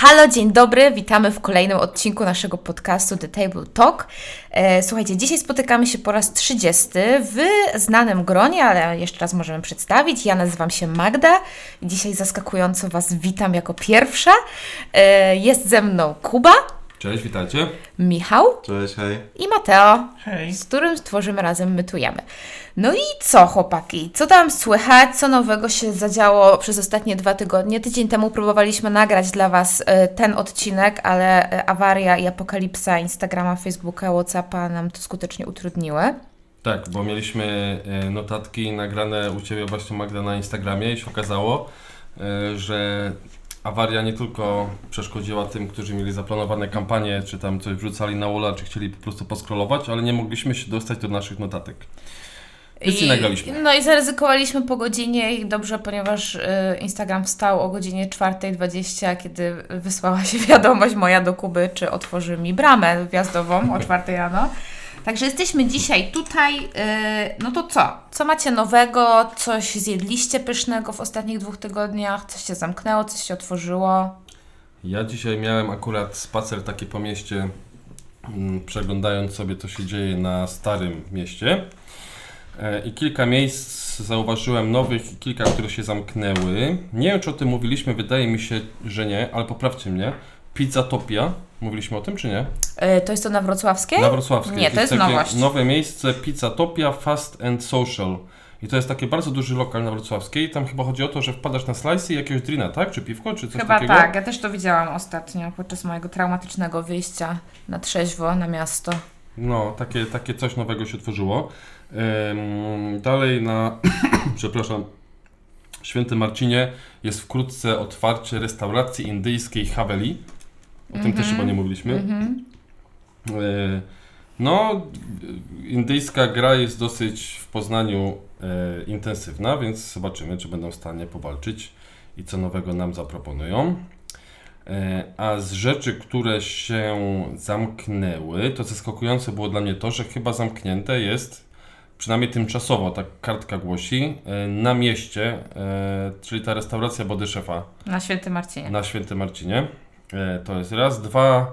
Halo, dzień dobry, witamy w kolejnym odcinku naszego podcastu The Table Talk. E, słuchajcie, dzisiaj spotykamy się po raz 30 w znanym gronie, ale jeszcze raz możemy przedstawić. Ja nazywam się Magda dzisiaj zaskakująco Was witam jako pierwsza. E, jest ze mną Kuba, Cześć, witajcie. Michał Cześć, hej. i Mateo, Hej. z którym stworzymy razem Mytujemy. No i co, chłopaki? Co tam słychać? Co nowego się zadziało przez ostatnie dwa tygodnie? Tydzień temu próbowaliśmy nagrać dla Was e, ten odcinek, ale e, awaria i apokalipsa Instagrama, Facebooka, Whatsappa nam to skutecznie utrudniły. Tak, bo mieliśmy e, notatki nagrane u Ciebie właśnie Magda na Instagramie i się okazało, że awaria nie tylko przeszkodziła tym, którzy mieli zaplanowane kampanie, czy tam coś wrzucali na ula, czy chcieli po prostu poskrolować, ale nie mogliśmy się dostać do naszych notatek. Więc nie nagraliśmy. No i zaryzykowaliśmy po godzinie i dobrze, ponieważ y, Instagram wstał o godzinie 4.20, kiedy wysłała się wiadomość moja do Kuby, czy otworzy mi bramę wjazdową o 4 rano. Także jesteśmy dzisiaj tutaj. y, no to co? Co macie nowego? Coś zjedliście pysznego w ostatnich dwóch tygodniach? Coś się zamknęło, coś się otworzyło? Ja dzisiaj miałem akurat spacer taki po mieście, mm, przeglądając sobie, co się dzieje na Starym Mieście. E, I kilka miejsc zauważyłem nowych i kilka, które się zamknęły. Nie wiem, czy o tym mówiliśmy, wydaje mi się, że nie, ale poprawcie mnie. Pizzatopia. Mówiliśmy o tym, czy nie? Y, to jest to na Wrocławskiej? Na Wrocławskiej. Nie, to jest takie nowość. Nowe miejsce Pizzatopia Fast and Social. I to jest taki bardzo duży lokal na Wrocławskiej. Tam chyba chodzi o to, że wpadasz na slice i jakiegoś drina, tak? Czy piwko, czy coś Chyba takiego? tak, ja też to widziałam ostatnio podczas mojego traumatycznego wyjścia na trzeźwo na miasto. No, takie, takie coś nowego się tworzyło. Ym, dalej na, przepraszam, Świętym Marcinie jest wkrótce otwarcie restauracji indyjskiej Haveli. O tym też chyba nie mówiliśmy. Mhm. Y, No, y, indyjska gra jest dosyć w Poznaniu y, intensywna, więc zobaczymy, czy będą w stanie powalczyć i co nowego nam zaproponują. Y, A z rzeczy, które się zamknęły, to zaskakujące było dla mnie to, że chyba zamknięte jest, przynajmniej tymczasowo, tak kartka głosi, y, na mieście, y, czyli ta restauracja Body Szefa Na Świętym Marcinie. na Świętym Marcinie. E, To jest raz. Dwa,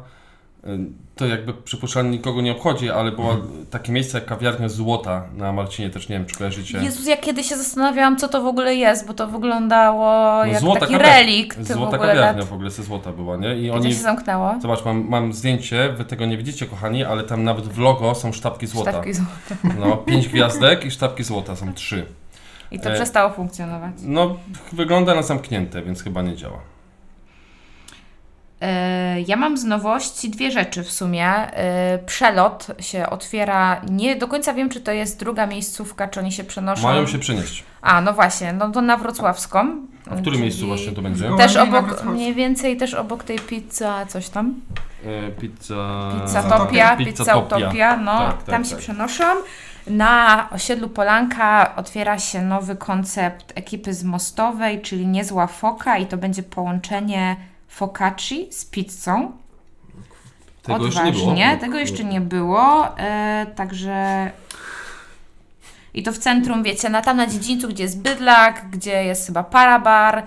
e, to jakby przypuszczalnie nikogo nie obchodzi, ale było Mhm. takie miejsce jak kawiarnia Złota na Marcinie, też nie wiem, czy kojarzycie. Jezus, ja kiedyś się zastanawiałam, co to w ogóle jest, bo to wyglądało jak złota taki kawiarnia. relikt w Złota ogóle kawiarnia lat. w ogóle ze złota była, nie? I Gdzie oni. się zamknęło? Zobacz, mam, mam zdjęcie, wy tego nie widzicie, kochani, ale tam nawet w logo są sztabki złota. Sztabki złota. No, pięć gwiazdek i sztabki złota są trzy. I to E, przestało funkcjonować. No, wygląda na zamknięte, więc chyba nie działa. E, Ja mam z nowości dwie rzeczy w sumie. E, Przelot się otwiera. Nie do końca wiem, czy to jest druga miejscówka, czy oni się przenoszą. Mają się przenieść. A, no właśnie, no to na Wrocławską. A w którym miejscu właśnie to będzie? Też obok, mniej więcej też obok tej pizza, coś tam. E, Pizza... Pizzatopia, Pizzatopia. Pizzatopia, no, Tak, tak, tam się tak. przenoszą. Na osiedlu Polanka otwiera się nowy koncept ekipy z Mostowej, czyli niezła foka i to będzie połączenie focacci z pizzą. Tego jeszcze nie było. Odważnie, tego jeszcze nie było, e, także... I to w centrum, wiecie, na tam na dziedzińcu, gdzie jest bydlak, gdzie jest chyba parabar,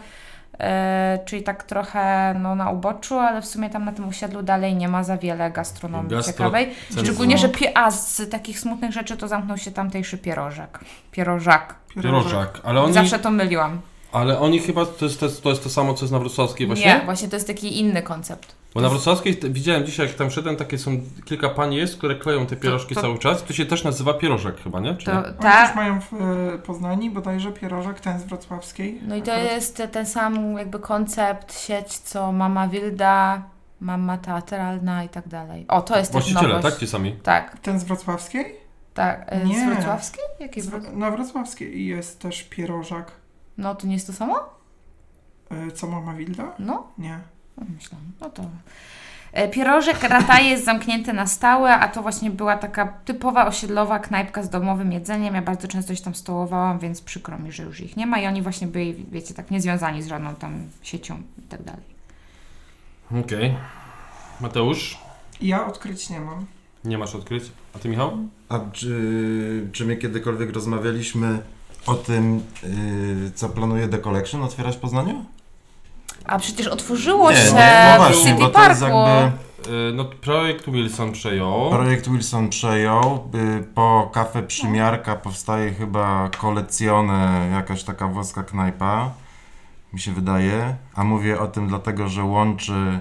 e, czyli tak trochę no, na uboczu, ale w sumie tam na tym osiedlu dalej nie ma za wiele gastronomii Gastro- ciekawej. centrum. Szczególnie, że pie- a z takich smutnych rzeczy to zamknął się tamtejszy pierożek. Pierożak. Pierożak, ale oni, Zawsze to myliłam. Ale oni chyba, to jest, to, jest, to jest to samo, co jest na Wrocławskiej właśnie? Nie, właśnie to jest taki inny koncept. Bo na Wrocławskiej widziałem dzisiaj, jak tam szedłem, takie są, kilka pani jest, które kleją te pierożki to- cały czas. To się też nazywa pierożek chyba, nie? Czy To, nie? Oni ta, też mają w e, Poznani bodajże pierożek ten z wrocławskiej. No i to Akurat jest ten sam jakby koncept, sieć, co Mama Wilda, Mama Teatralna i tak dalej. O, to jest też Właściciele, nowość. tak? Ci sami. Tak, Ten z wrocławskiej? tak. E, Nie. Z Wrocławskiej? Jaki Z, na wrocławskiej jest też pierożak. No, to nie jest to samo? E, co mama Wilda? No, Nie. no, myślałam. No to... E, Pierożek Rataje jest zamknięty na stałe, a to właśnie była taka typowa osiedlowa knajpka z domowym jedzeniem. Ja bardzo często się tam stołowałam, więc przykro mi, że już ich nie ma i oni właśnie byli, wiecie, tak niezwiązani z żadną tam siecią i tak dalej. Okej. Mateusz, Ja odkryć nie mam. nie masz odkryć. A ty, Michał? A czy, czy my kiedykolwiek rozmawialiśmy o tym, yy, co planuje The Collection otwierać w Poznaniu? A przecież otworzyło Nie, się nie, no w właśnie, City bo to Parku. jest jakby... Y, No, projekt Wilson przejął. Projekt Wilson przejął. y, Po Cafe Przymiarka powstaje chyba kolekcjone, jakaś taka włoska knajpa, mi się wydaje. A mówię o tym dlatego, że łączy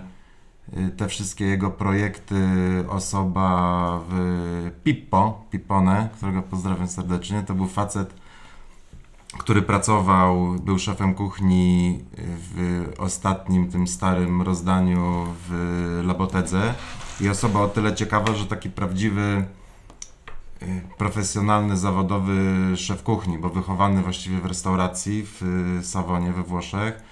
y, te wszystkie jego projekty osoba w Pippo, Pippone, którego pozdrawiam serdecznie. To był facet, który pracował, był szefem kuchni w ostatnim tym starym rozdaniu w Labotedze i osoba o tyle ciekawa, że taki prawdziwy y, profesjonalny, zawodowy szef kuchni, bo wychowany właściwie w restauracji w Savonie we Włoszech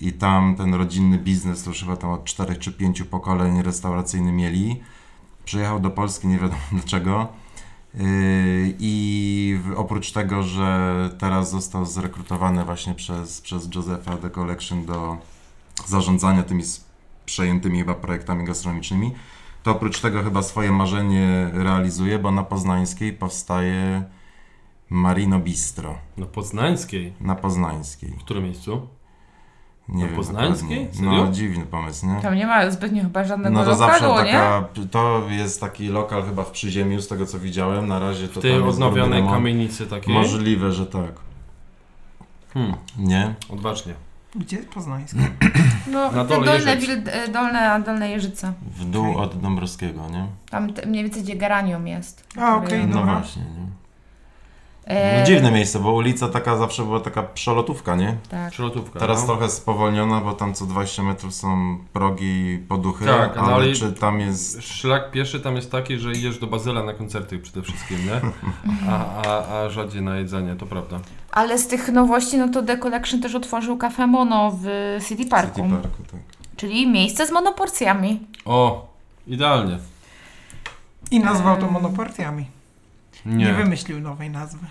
i tam ten rodzinny biznes, to już chyba tam od czterech czy pięciu pokoleń restauracyjny mieli. Przyjechał do Polski, nie wiadomo dlaczego. Yy, I oprócz tego, że teraz został zrekrutowany właśnie przez, przez Josepha The Collection do zarządzania tymi przejętymi chyba projektami gastronomicznymi, to oprócz tego chyba swoje marzenie realizuje, bo na Poznańskiej powstaje Marino Bistro. Na Poznańskiej. Na Poznańskiej. W którym miejscu? Nie wiem Poznańskiej? No dziwny pomysł, nie? Tam nie ma zbytnio chyba żadnego No to zawsze lokalu, nie? taka, to jest taki lokal chyba w Przyziemiu, z tego co widziałem, na razie to W tej tam jest odnowionej zrobione mo- kamienicy takiej. Możliwe, że tak. Hmm, Nie? odważnie. Gdzie? Poznański. No, Na dolne, Jeżyc. wil, e, dolne, dolne Jeżyce. W dół Okej. od Dąbrowskiego, nie? Tam te, mniej więcej gdzie Garanium jest. A, okej, No dobra. właśnie, nie? E, No dziwne miejsce, bo ulica taka zawsze była taka przelotówka, nie? Tak. Przelotówka. Teraz no. trochę spowolniona, bo tam co 20 metrów są progi, poduchy, Tak, no ale, ale- czy tam jest... Szlak pieszy tam jest taki, że idziesz do Bazyla na koncerty przede wszystkim, nie? A, a, a rzadziej na jedzenie, to prawda. Ale z tych nowości, no to The Collection też otworzył Cafe Mono w City Parku. City Parku, tak. Czyli miejsce z monoporcjami. O, idealnie. I nazwał to monoporcjami. Nie. Nie wymyślił nowej nazwy.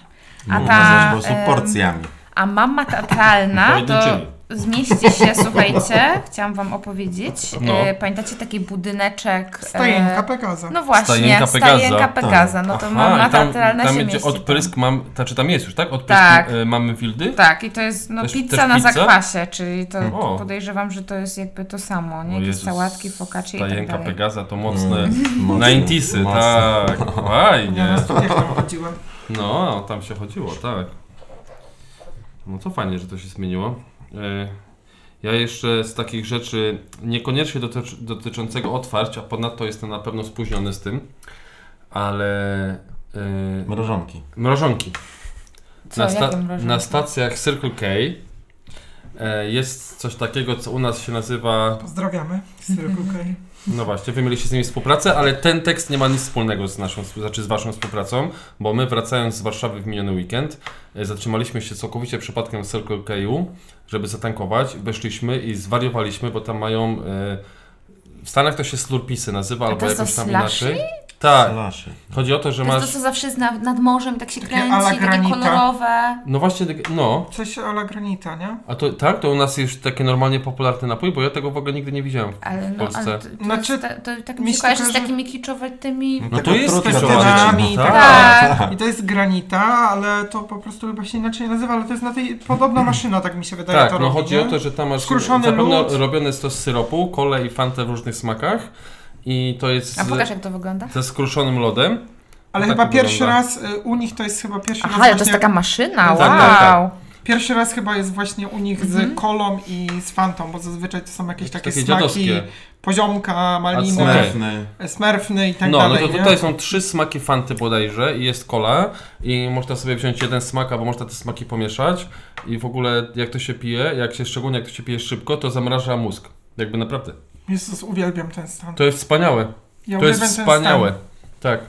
A Mógł ta, nazwać po prostu porcjami. A mama teatralna to Pojedynczymi. Zmieści się, słuchajcie, chciałam wam opowiedzieć. No. E, pamiętacie taki budyneczek? e, Stajenka Pegaza. No właśnie, Stajenka Pegaza. Stajenka Pegaza. No to Aha, mama i tam, teatralna tam się będzie mieści. odprysk, mam, znaczy tam jest już, tak? Odprysk Tak. y, mamy Wildy? Tak, i to jest no, Też- pizza też na pizza? zakwasie, czyli to O. podejrzewam, że to jest jakby to samo, nie? O Jakieś Jezus, sałatki, focaccia i tak Stajenka dalej. Pegaza to mocne. Mm, mocno, 90 mocno. tak. Ja Fajnie. na studiach tam chodziłem. No, tam się chodziło, tak. No to fajnie, że to się zmieniło. E, Ja jeszcze z takich rzeczy, niekoniecznie dotycz, dotyczącego otwarć, a ponadto jestem na pewno spóźniony z tym, ale e, Mrożonki. mrożonki. Co, na, sta- mrożonki? na stacjach Circle K e, jest coś takiego, co u nas się nazywa Pozdrawiamy. Circle K. No właśnie, wy mieliście z nimi współpracę, ale ten tekst nie ma nic wspólnego z naszą, znaczy z waszą współpracą, bo my wracając z Warszawy w miniony weekend, e, zatrzymaliśmy się całkowicie przypadkiem w Circle K, żeby zatankować, weszliśmy i zwariowaliśmy, bo tam mają, e, w Stanach to się slurpisy nazywa, A albo to to tam inaczej. Tak, Slaszy. chodzi o to, że To jest masz, to, co zawsze jest nad, nad morzem, tak się Takie kręci, takie granita. kolorowe. no właśnie, no, Coś a la granita, nie? a to tak, to u nas jest taki normalnie popularny napój, bo ja tego w ogóle nigdy nie widziałem. Ale no, Polsce. ale to, to, Znaczy, jest, ta- to tak mi się kojarzy z takimi kiczowatymi... No Taka to jest skiczowana, rzecz. tak. Tak. I to jest granita, ale to po prostu chyba się inaczej nazywa, ale to jest na tej podobna maszyna, tak mi się wydaje. Tak, to no robi, chodzi nie? o to, że tam masz Skruszony zapewne lód. robione jest to z syropu, kole i fantę w różnych smakach i to jest A pokaż jak to wygląda. ze skruszonym lodem. Ale tak chyba to pierwszy wygląda. raz y, u nich to jest chyba pierwszy Aha, raz ale to jest taka maszyna, wow. Tak, tak, tak. Pierwszy raz chyba jest właśnie u nich Mhm. z kolą i z fantą, bo zazwyczaj to są jakieś takie, Takie smaki, dziadowskie. poziomka, maliny, Okej. Smerfny. smerfny i tak no, no dalej. to nie? tutaj są trzy smaki fanty bodajże i jest kola i można sobie wziąć jeden smak, albo można te smaki pomieszać i w ogóle jak to się pije, jak się szczególnie jak to się pije szybko, to zamraża mózg. Jakby naprawdę. Jezus, uwielbiam ten stan. To jest wspaniałe. Ja To jest wspaniałe. Tak.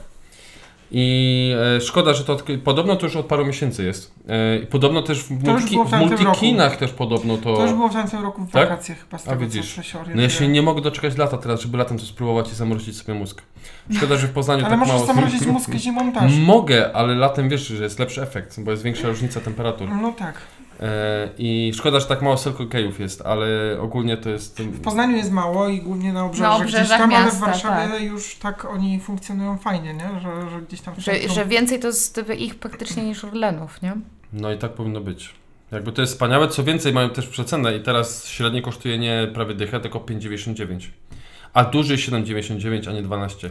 I e, szkoda, że to od, podobno to już od paru miesięcy jest. E, i podobno też w, multi, w w multikinach też podobno to. To już było w tamtym roku w Tak? wakacje chyba z A tego, widzisz. co No ja się nie mogę doczekać lata teraz, żeby latem to spróbować i zamrozić sobie mózg. Szkoda, że w Poznaniu Ale tak możesz mało. zamrozić mózg zimą też. Mogę, ale latem wiesz, że jest lepszy efekt, bo jest większa różnica temperatur. No tak. E, I szkoda, że tak mało Circle K'ów jest, ale ogólnie to jest. W Poznaniu jest mało i głównie na obrzeżach, Na gdzieś obrzeżach tam, ale w miasta, Warszawie tak. już tak oni funkcjonują fajnie, nie? Że, że gdzieś tam Że, centrum- że więcej to jest ich praktycznie niż Orlenów, nie? No i tak powinno być. Jakby to jest wspaniałe, co więcej mają też przecenę i teraz średnie kosztuje nie prawie dychę, tylko 5,99. A duży 7,99, a nie 12.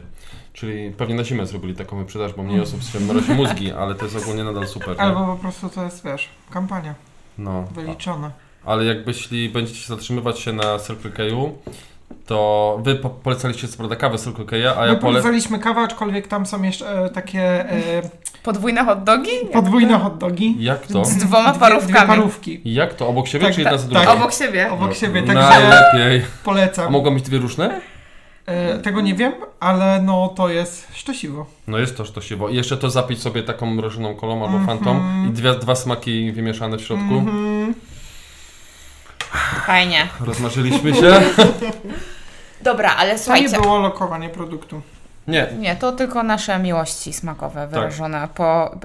Czyli pewnie na zimę zrobili taką wyprzedaż, bo mniej osób się mrozi mózgi, ale to jest ogólnie nadal super. Nie? Albo po prostu to jest, wiesz, kampania No. wyliczona. Ale jak jeśli będziecie się zatrzymywać się na Circle K'u, to wy po polecaliście co prawda kawę Circle K'a, a ja My pole... polecaliśmy kawę, aczkolwiek tam są jeszcze e, takie e, Podwójne hot dogi? podwójne hot dogi. Jak to? Z dwoma parówkami. Dwie parówki. Jak to? Obok siebie Tak, czy jedna tak, za drugą? tak. Obok siebie. Obok siebie, No, także Najlepiej. A polecam. mogą być dwie różne? E, tego nie wiem, ale no to jest szczęśliwo. No jest to sztosiwo. I jeszcze to zapić sobie taką mrożoną kolą albo Mhm. fantą i dwie, dwa smaki wymieszane w środku. Mhm. Fajnie. Rozmarzyliśmy się? Dobra, ale To nie słuchajcie. było lokowanie produktu. Nie. Nie, to tylko nasze miłości smakowe wyrażone po y,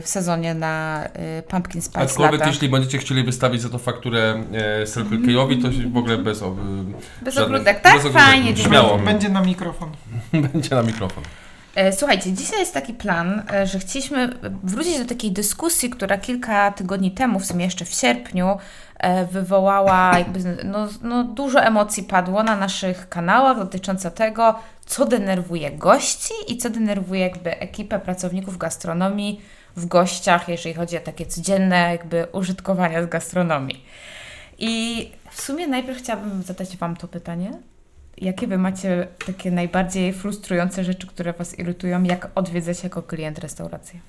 w sezonie na y, Pumpkin Spice Aczkolwiek lata. jeśli będziecie chcieli wystawić za to fakturę e, Circle K'owi, to w ogóle bez... ob- Bez żadnych- ogródek, tak? bez ogródek. Fajnie. Śmiało. Będzie na mikrofon. Będzie na mikrofon. E, Słuchajcie, dzisiaj jest taki plan, e, że chcieliśmy wrócić do takiej dyskusji, która kilka tygodni temu, w sumie jeszcze w sierpniu, e, wywołała jakby, no, no, dużo emocji padło na naszych kanałach dotyczące tego, co denerwuje gości i co denerwuje jakby ekipę pracowników gastronomii w gościach, jeżeli chodzi o takie codzienne jakby użytkowania z gastronomii. I w sumie najpierw chciałabym zadać Wam to pytanie. Jakie Wy macie takie najbardziej frustrujące rzeczy, które Was irytują, jak odwiedzacie jako klient restaurację?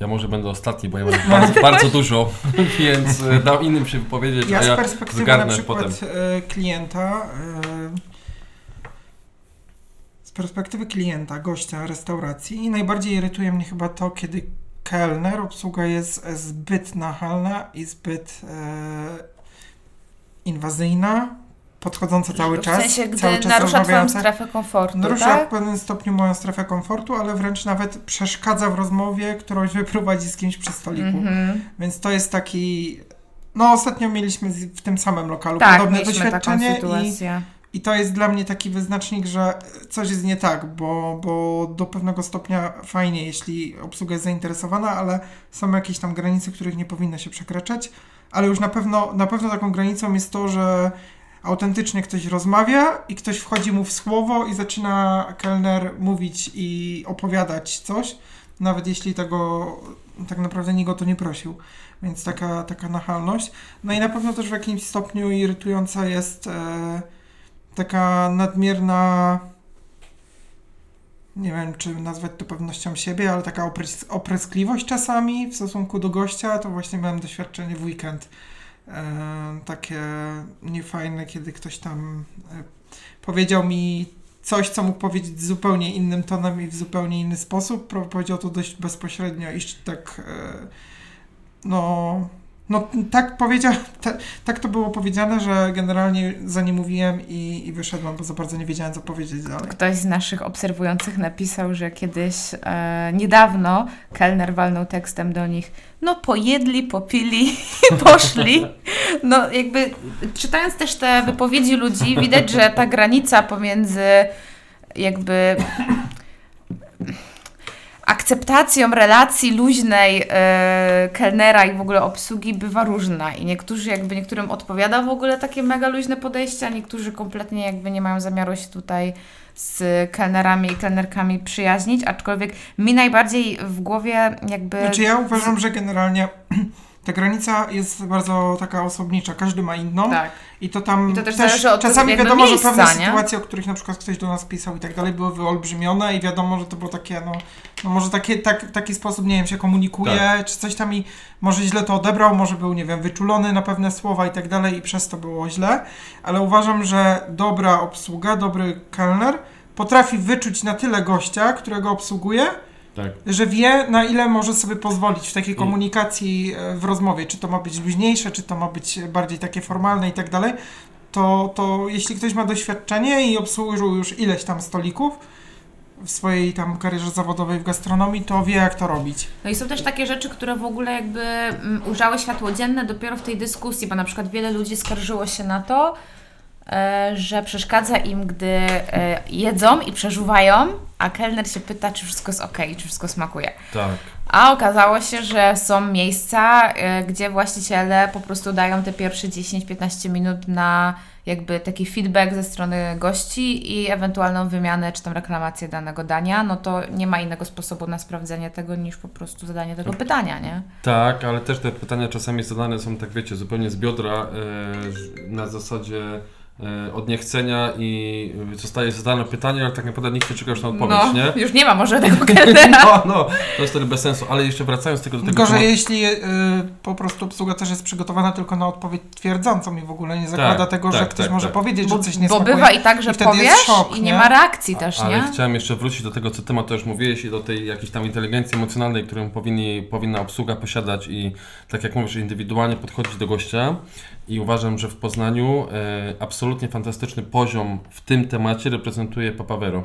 Ja może będę ostatni, bo ja mam bardzo, bardzo dużo, więc e, dam innym się wypowiedzieć, Ja a z ja perspektywy na przykład potem. e, klienta, z perspektywy klienta, gościa restauracji, najbardziej irytuje mnie chyba to, kiedy kelner, obsługa jest zbyt nachalna i zbyt e, inwazyjna, podchodząca cały w czas, sensie, gdy cały czas narusza Twoją strefę komfortu, Narusza tak? w pewnym stopniu moją strefę komfortu, ale wręcz nawet przeszkadza w rozmowie, którąś wyprowadzi z kimś przy stoliku. Mhm. Więc to jest taki. No, ostatnio mieliśmy w tym samym lokalu Tak, podobne mieliśmy taką doświadczenie i, sytuację. I to jest dla mnie taki wyznacznik, że coś jest nie tak, bo, bo do pewnego stopnia fajnie, jeśli obsługa jest zainteresowana, ale są jakieś tam granice, których nie powinno się przekraczać. Ale już na pewno, na pewno taką granicą jest to, że autentycznie ktoś rozmawia i ktoś wchodzi mu w słowo i zaczyna kelner mówić i opowiadać coś, nawet jeśli tego tak naprawdę nikt o to nie prosił. Więc taka, taka nachalność. No i na pewno też w jakimś stopniu irytująca jest e, taka nadmierna, nie wiem czy nazwać to pewnością siebie, ale taka oprys- opryskliwość czasami w stosunku do gościa. To właśnie miałem doświadczenie w weekend. E, takie niefajne, kiedy ktoś tam e, powiedział mi coś, co mógł powiedzieć zupełnie innym tonem i w zupełnie inny sposób. Powiedział to dość bezpośrednio i tak e, no, no tak powiedział, ta, tak to było powiedziane, że generalnie za nie mówiłem i, i wyszedłem, bo za bardzo nie wiedziałem, co powiedzieć dalej. Ktoś z naszych obserwujących napisał, że kiedyś e, niedawno kelner walnął tekstem do nich no pojedli, popili i poszli. No jakby czytając też te wypowiedzi ludzi, widać, że ta granica pomiędzy jakby akceptacją relacji luźnej e, kelnera i w ogóle obsługi bywa różna. I niektórzy jakby niektórym odpowiada w ogóle takie mega luźne podejście, a niektórzy kompletnie jakby nie mają zamiaru się tutaj z kelnerami i kelnerkami przyjaźnić, aczkolwiek mi najbardziej w głowie jakby... Znaczy ja uważam, że generalnie ta granica jest bardzo taka osobnicza, każdy ma inną Tak. i to tam I to też od czasami wiadomo, miejsca, że pewne nie? sytuacje, o których na przykład ktoś do nas pisał i tak dalej, były wyolbrzymione i wiadomo, że to było takie, no, no może takie, tak, taki sposób, nie wiem, się komunikuje, Tak. czy coś tam i może źle to odebrał, może był, nie wiem, wyczulony na pewne słowa i tak dalej i przez to było źle, ale uważam, że dobra obsługa, dobry kelner potrafi wyczuć na tyle gościa, którego obsługuje, Tak. że wie, na ile może sobie pozwolić w takiej komunikacji e, w rozmowie, czy to ma być luźniejsze, czy to ma być bardziej takie formalne i tak dalej, to, to jeśli ktoś ma doświadczenie i obsłużył już ileś tam stolików w swojej tam karierze zawodowej w gastronomii, to wie jak to robić. No i są też takie rzeczy, które w ogóle jakby mm, ujrzały światło dzienne dopiero w tej dyskusji, bo na przykład wiele ludzi skarżyło się na to, że przeszkadza im, gdy e, jedzą i przeżuwają, a kelner się pyta, czy wszystko jest ok, czy wszystko smakuje. Tak. A okazało się, że są miejsca, y, gdzie właściciele po prostu dają te pierwsze 10-15 minut na jakby taki feedback ze strony gości i ewentualną wymianę czy tam reklamację danego dania, no to nie ma innego sposobu na sprawdzenie tego niż po prostu zadanie tego pytania, nie? Tak, ale też te pytania czasami zadane są, tak wiecie, zupełnie z biodra, e, na zasadzie e, od niechcenia i zostaje zadane pytanie, ale tak naprawdę nikt nie czeka już na odpowiedź, no, nie? już nie ma może tego kelnera. No, no, to jest wtedy bez sensu, ale jeszcze wracając tylko do tego Gorzej, tematu- jeśli y, po prostu obsługa też jest przygotowana tylko na odpowiedź twierdzącą i w ogóle nie zakłada Tak, tego, że tak, ktoś tak, może tak. powiedzieć, Bo, że coś nie bo bywa i tak, że i powiesz szok, i nie, nie? ma reakcji też, Ale nie? chciałem jeszcze wrócić do tego, co temat też mówiłeś i do tej jakiejś tam inteligencji emocjonalnej, którą powinni, powinna obsługa posiadać i tak jak mówisz, indywidualnie podchodzić do gościa i uważam, że w Poznaniu e, absolutnie fantastyczny poziom w tym temacie reprezentuje Papavero.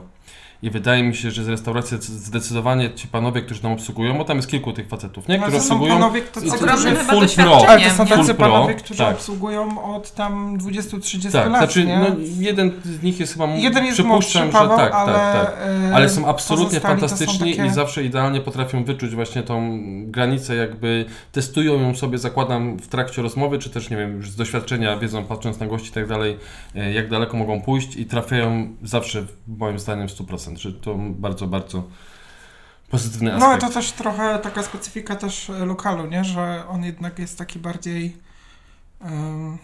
I wydaje mi się, że z restauracji zdecydowanie ci panowie, którzy tam obsługują, bo tam jest kilku tych facetów, nie? No, którzy to są obsługują panowie, full doświadczeniem. Ale to są tacy panowie, którzy tak. obsługują od tam 20-30 Tak, lat, znaczy nie? no, jeden z nich jest chyba, Jeden jest przypuszczam, młodszy, Paweł, że tak, ale, tak, tak. Ale są absolutnie to są fantastyczni takie- i zawsze idealnie potrafią wyczuć właśnie tą granicę, jakby testują ją sobie, zakładam, w trakcie rozmowy, czy też, nie wiem, już z doświadczenia, wiedzą, patrząc na gości i tak dalej, e, jak daleko mogą pójść i trafiają zawsze, moim zdaniem, w 100%, że to bardzo, bardzo pozytywny No ale aspekt. to też trochę taka specyfika też e, lokalu, nie? Że on jednak jest taki bardziej... em,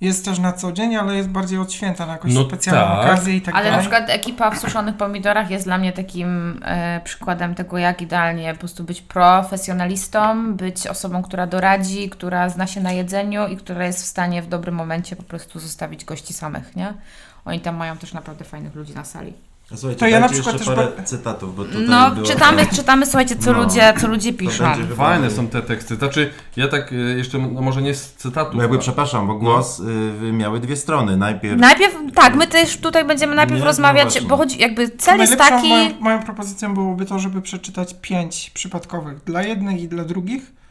jest też na co dzień, ale jest bardziej od święta, na jakąś No specjalną tak. okazję i tak Ale na dalej. przykład ekipa w suszonych pomidorach jest dla mnie takim e, przykładem tego, jak idealnie po prostu być profesjonalistą, być osobą, która doradzi, która zna się na jedzeniu i która jest w stanie w dobrym momencie po prostu zostawić gości samych, nie? Oni tam mają też naprawdę fajnych ludzi na sali. Słuchajcie, To ja na przykład jeszcze też parę cytatów, bo tutaj No, było... czytamy, czytamy, słuchajcie, co, No. ludzie, co ludzie piszą. Fajne są te teksty. Znaczy, ja tak e, jeszcze, no może nie z cytatu. Bo jakby, przepraszam, bo głos y, miały dwie strony. Najpierw Najpierw, tak, my też tutaj będziemy najpierw Nie, no rozmawiać, właśnie. bo chodzi, jakby cel jest Najlepszą taki... Moją, moją propozycją byłoby to, żeby przeczytać pięć przypadkowych dla jednych i dla drugich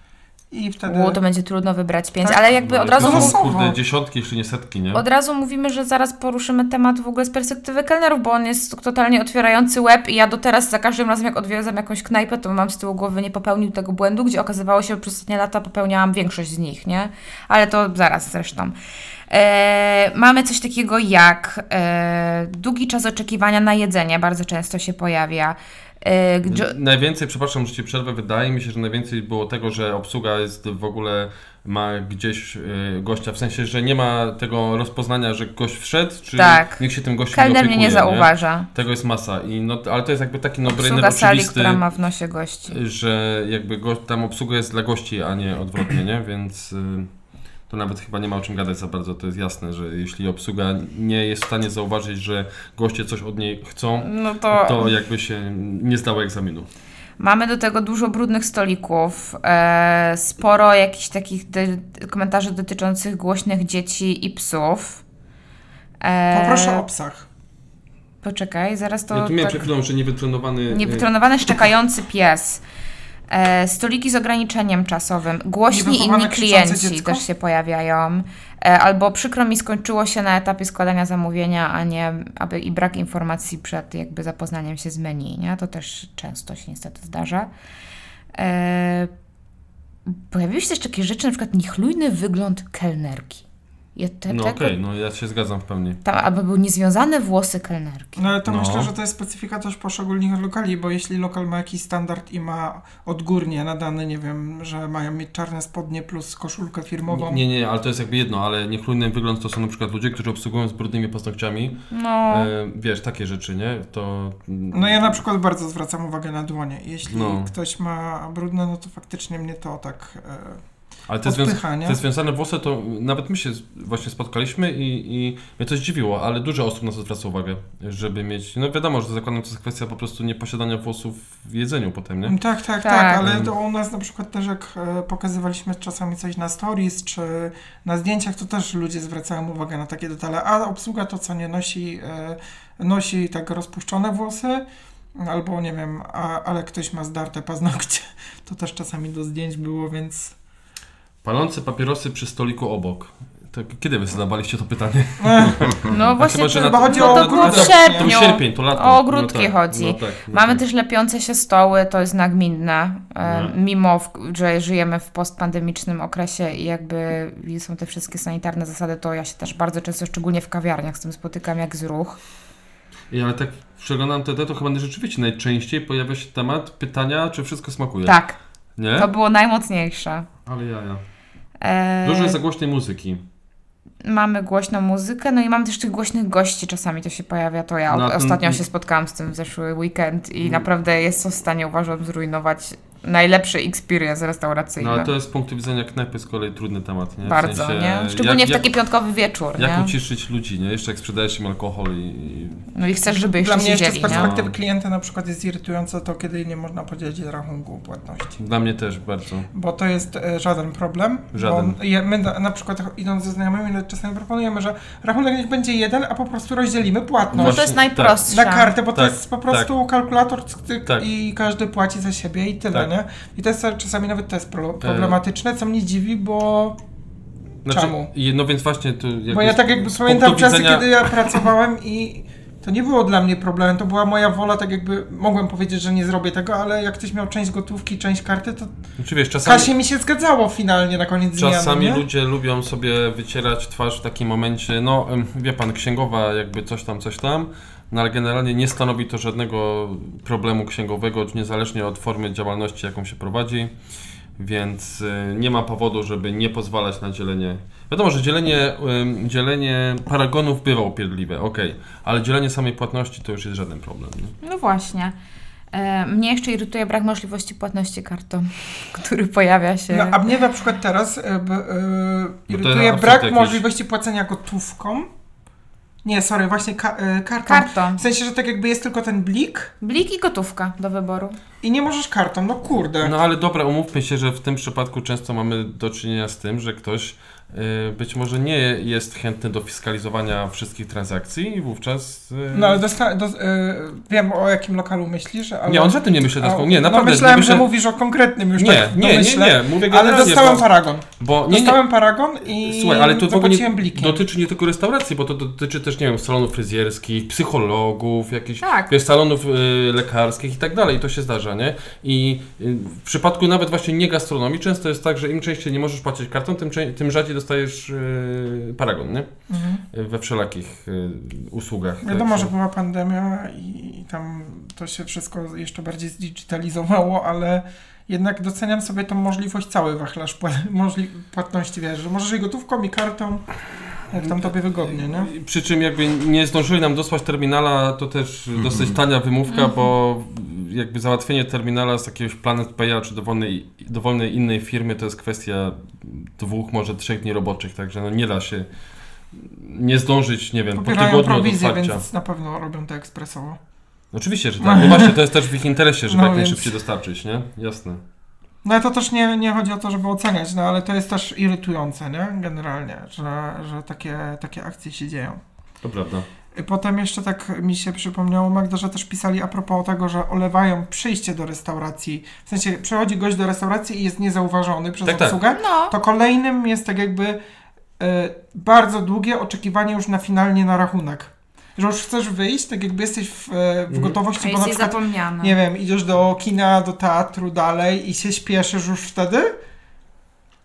i wtedy... Było, to będzie trudno wybrać pięć, Tak. ale jakby No, od razu to są, kurde, dziesiątki, jeśli nie setki, nie? Od razu mówimy, że zaraz poruszymy temat w ogóle z perspektywy kelnerów, bo on jest totalnie otwierający łeb i ja do teraz za każdym razem jak odwiedzam jakąś knajpę, to mam z tyłu głowy nie popełnił tego błędu, gdzie okazywało się, że przez ostatnie lata popełniałam większość z nich, nie? Ale to zaraz zresztą. E, mamy coś takiego jak e, długi czas oczekiwania na jedzenie, bardzo często się pojawia. E, gdzie- Najwięcej, przepraszam, że Ci przerwę, wydaje mi się, że najwięcej było tego, że obsługa jest w ogóle, ma gdzieś y, gościa, w sensie, że nie ma tego rozpoznania, że gość wszedł, czy Tak. nikt się tym gościem Kelner nie mnie opiekuje, nie zauważa. Tego jest masa, I no, ale to jest jakby taki no-brainer Obsługa sali, oczywisty, która ma w nosie gości. że jakby go, tam obsługa jest dla gości, a nie odwrotnie, nie? Więc y, to nawet chyba nie ma o czym gadać za bardzo, to jest jasne, że jeśli obsługa nie jest w stanie zauważyć, że goście coś od niej chcą, No to... to jakby się nie zdało egzaminu. Mamy do tego dużo brudnych stolików, e, sporo jakichś takich dy- komentarzy dotyczących głośnych dzieci i psów. E, Poproszę o psach. Poczekaj, zaraz to... ja tu miałem tak, przed chwilą, że niewytrenowany... niewytrenowany, szczekający pies. E, stoliki z ograniczeniem czasowym. Głośni inni klienci też się pojawiają. E, albo przykro mi skończyło się na etapie składania zamówienia, a nie aby i brak informacji przed jakby zapoznaniem się z menu, nie? To też często się niestety zdarza. E, pojawiły się też takie rzeczy, na przykład niechlujny wygląd kelnerki. Ja te, No tego- okej, no ja się zgadzam w pełni. Tam, albo były niezwiązane włosy kelnerki. No ale to No. myślę, że to jest specyfika też poszczególnych lokali, bo jeśli lokal ma jakiś standard i ma odgórnie nadany, nie wiem, że mają mieć czarne spodnie plus koszulkę firmową. Nie, nie, ale to jest jakby jedno, ale niechlujny wygląd to są na przykład ludzie, którzy obsługują z brudnymi paznokciami. No, E, wiesz, takie rzeczy, nie? To... No ja na przykład bardzo zwracam uwagę na dłonie. Jeśli No. ktoś ma brudne, no to faktycznie mnie to tak e, Ale te, związ... te związane włosy to nawet my się właśnie spotkaliśmy i, i mnie to zdziwiło, ale dużo osób na to zwraca uwagę, żeby mieć... No wiadomo, że zakładam, to jest kwestia po prostu nieposiadania włosów w jedzeniu potem, nie? Tak, tak, tak, Tak. ale Mm. to u nas na przykład też jak e, pokazywaliśmy czasami coś na stories czy na zdjęciach, to też ludzie zwracają uwagę na takie detale, a obsługa to co nie nosi, e, nosi tak rozpuszczone włosy, albo nie wiem, a, ale ktoś ma zdarte paznokcie, to też czasami do zdjęć było, więc Palące papierosy przy stoliku obok. Tak, kiedy wy zadawaliście to pytanie? No właśnie, chyba, to, to chodzi no o to było w ogródek, nie? To sierpniu. sierpień, to lato. O ogródki tak, chodzi. No tak, no Mamy tak. też lepiące się stoły, to jest nagminne, e, No. mimo w, że żyjemy w postpandemicznym okresie i jakby są te wszystkie sanitarne zasady, to ja się też bardzo często, szczególnie w kawiarniach, z tym spotykam jak z ruch. I ale tak przeglądam TT, to chyba rzeczywiście najczęściej pojawia się temat pytania, czy wszystko smakuje. Tak, Nie? to było najmocniejsze. Ale jaja. E, Dużo jest za głośnej muzyki. Mamy głośną muzykę, no i mamy też tych głośnych gości, czasami to się pojawia, to ja No, o- a ten- ostatnio się spotkałam z tym w zeszły weekend i Mm. naprawdę jest to w stanie, uważam, zrujnować najlepszy experience restauracyjny. No ale to jest z punktu widzenia knajpy z kolei trudny temat, nie? W Bardzo, sensie, nie? Szczególnie jak, w taki piątkowy wieczór, Jak, jak nie? uciszyć ludzi, nie? Jeszcze jak sprzedajesz im alkohol i... i... No i chcesz, żeby Dla jeszcze mnie jeszcze z perspektywy No. klienta na przykład jest irytujące to, kiedy nie można podzielić rachunku płatności. Dla mnie też bardzo. Bo to jest e, żaden problem. Żaden. Bo je, my na, na przykład idąc ze znajomymi no, czasami proponujemy, że rachunek niech będzie jeden, a po prostu rozdzielimy No płatność. to jest Właśnie, najprostsze. Na kartę, bo to Tak, jest po prostu kalkulator cyk, Tak. i każdy płaci za siebie i tyle, Tak. Nie? I to jest czasami nawet to jest pro, problematyczne, co mnie dziwi, bo Czemu? i- No więc właśnie tu... Bo ja tak jakby pamiętam czasy, widzenia- kiedy ja pracowałem i to nie było dla mnie problemem, to była moja wola, tak jakby mogłem powiedzieć, że nie zrobię tego, ale jak ktoś miał część gotówki, część karty, to Czy wiesz, czasami... kasie mi się zgadzało finalnie na koniec dnia. Czasami no ludzie lubią sobie wycierać twarz w takim momencie, no wie pan, księgowa jakby coś tam, coś tam, no ale generalnie nie stanowi to żadnego problemu księgowego, niezależnie od formy działalności, jaką się prowadzi, więc y, nie ma powodu, żeby nie pozwalać na dzielenie. Wiadomo, że dzielenie, dzielenie paragonów bywa upierdliwe, okej, ale dzielenie samej płatności to już jest żaden problem. Nie? No właśnie. E, Mnie jeszcze irytuje brak możliwości płatności kartą, który pojawia się. No, a mnie na przykład teraz y, b, y, to irytuje brak możliwości płacenia gotówką. Nie, sorry, właśnie ka- y, kartą. Kartą. W sensie, że tak jakby jest tylko ten blik Blik i gotówka do wyboru. i nie możesz kartą, no kurde. No ale dobra, umówmy się, że w tym przypadku często mamy do czynienia z tym, że ktoś być może nie jest chętny do fiskalizowania wszystkich transakcji i wówczas... y, No ale dosta- do, y, wiem o jakim lokalu myślisz, ale... Nie, on żadnym nie myśli, A, Daską. Nie, naprawdę. No myślałem, nie myślę... że mówisz o konkretnym już Nie, tak nie, nie, domyśle, nie, mówię Ale dostałem bo, paragon. bo nie, nie, Dostałem paragon i Słuchaj, ale to nie zapłaciłem blikiem. dotyczy nie tylko restauracji, bo to dotyczy też, nie wiem, salonów fryzjerskich, psychologów, jakichś, Tak. wiesz, salonów y, lekarskich i tak dalej. I to się zdarza, nie? I y, w przypadku nawet właśnie nie gastronomii często jest tak, że im częściej nie możesz płacić kartą, tym, tym rzadziej dostajesz y, paragon, nie? Mhm. We wszelakich y, usługach. Wiadomo, że była pandemia i, tam to się wszystko jeszcze bardziej zdigitalizowało, ale jednak doceniam sobie tą możliwość cały wachlarz pła- możli- płatności, wiesz, że możesz i gotówką, i kartą, jak tam tobie wygodnie, nie? Przy czym jakby nie zdążyli nam dosłać terminala, to też dosyć tania wymówka, bo jakby załatwienie terminala z jakiegoś Planet Paya czy dowolnej, dowolnej innej firmy to jest kwestia dwóch, może trzech dni roboczych, także no nie da się nie zdążyć, nie wiem, po Pobierają tygodniu od prowizję, otwarcia. więc na pewno robią to ekspresowo. Oczywiście, że tak. No właśnie, to jest też w ich interesie, żeby No jak więc- najszybciej dostarczyć, nie? Jasne. No ale to też nie, nie chodzi o to, żeby oceniać, no ale to jest też irytujące, nie? Generalnie, że, że takie, takie akcje się dzieją. To prawda. Potem jeszcze tak mi się przypomniało, Magda, że też pisali a propos tego, że olewają przyjście do restauracji. W sensie przychodzi gość do restauracji i jest niezauważony przez Tak, tak. obsługę. No, To kolejnym jest tak jakby e, bardzo długie oczekiwanie już na finalnie na rachunek. Że już chcesz wyjść, tak jakby jesteś w, e, w Mhm. gotowości, bo na przykład zapomniana. nie wiem, idziesz do kina, do teatru dalej i się śpieszysz już wtedy,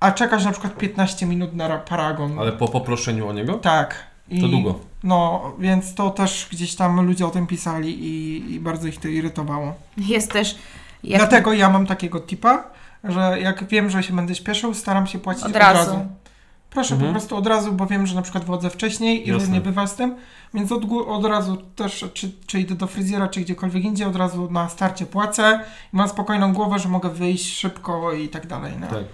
a czekasz na przykład 15 minut na ra- paragon. Ale po poproszeniu o niego? Tak. I, To długo. No, więc to też gdzieś tam ludzie o tym pisali i, i bardzo ich to irytowało. Jest też... Jak Dlatego ja mam takiego tipa, że jak wiem, że się będę śpieszył, staram się płacić od od, razu. Proszę Mhm. po prostu od razu, bo wiem, że na przykład wchodzę wcześniej i Jasne. różnie bywa z tym, więc od, od razu też, czy, czy idę do fryzjera, czy gdziekolwiek indziej, od razu na starcie płacę i mam spokojną głowę, że mogę wyjść szybko i tak dalej. No. Tak.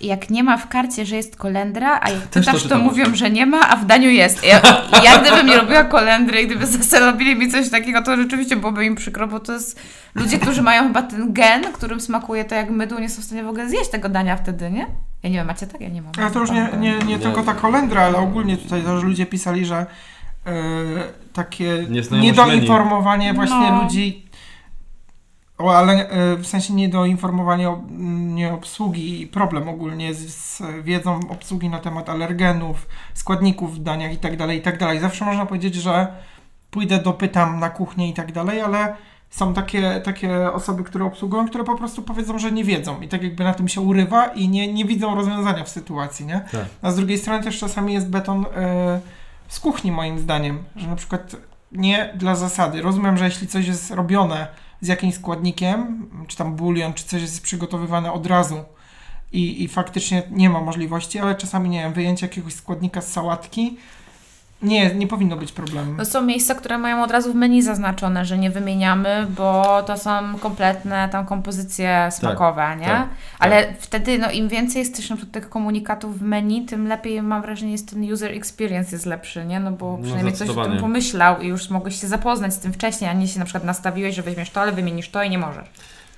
Jak nie ma w karcie, że jest kolendra, a jak Też to pytasz, to, czytam mówią, że nie ma, a w daniu jest. Ja, ja gdybym nie robiła kolendry i gdyby zastanowili mi coś takiego, to rzeczywiście byłoby im przykro, bo to jest ludzie, którzy mają chyba ten gen, którym smakuje to jak mydło, nie są w stanie w ogóle zjeść tego dania wtedy, nie? Ja nie wiem, macie tak? Ja nie mam. Ale to już nie, nie, nie Nie. tylko ta kolendra, ale ogólnie tutaj też ludzie pisali, że e, takie niedoinformowanie właśnie No. ludzi O, ale e, w sensie nie do informowania o- nie obsługi i problem ogólnie z, z wiedzą obsługi na temat alergenów, składników w daniach i tak dalej, i tak dalej. Zawsze można powiedzieć, że pójdę, dopytam na kuchnię i tak dalej, ale są takie, takie osoby, które obsługują, które po prostu powiedzą, że nie wiedzą i tak jakby na tym się urywa i nie, nie widzą rozwiązania w sytuacji, nie? Tak. A z drugiej strony też czasami jest beton e, z kuchni moim zdaniem, że na przykład nie dla zasady. Rozumiem, że jeśli coś jest robione z jakimś składnikiem, czy tam bulion, czy coś jest przygotowywane od razu i, i faktycznie nie ma możliwości, ale czasami, nie wiem, wyjęcie jakiegoś składnika z sałatki nie, nie powinno być problemem. To są miejsca, które mają od razu w menu zaznaczone, że nie wymieniamy, bo to są kompletne tam kompozycje smakowe, nie? tak, Ale wtedy, no im więcej jest też tych komunikatów w menu, tym lepiej mam wrażenie jest ten user experience jest lepszy, nie? No bo No, przynajmniej coś o tym pomyślał i już mogłeś się zapoznać z tym wcześniej, a nie się na przykład nastawiłeś, że weźmiesz to, ale wymienisz to i nie możesz.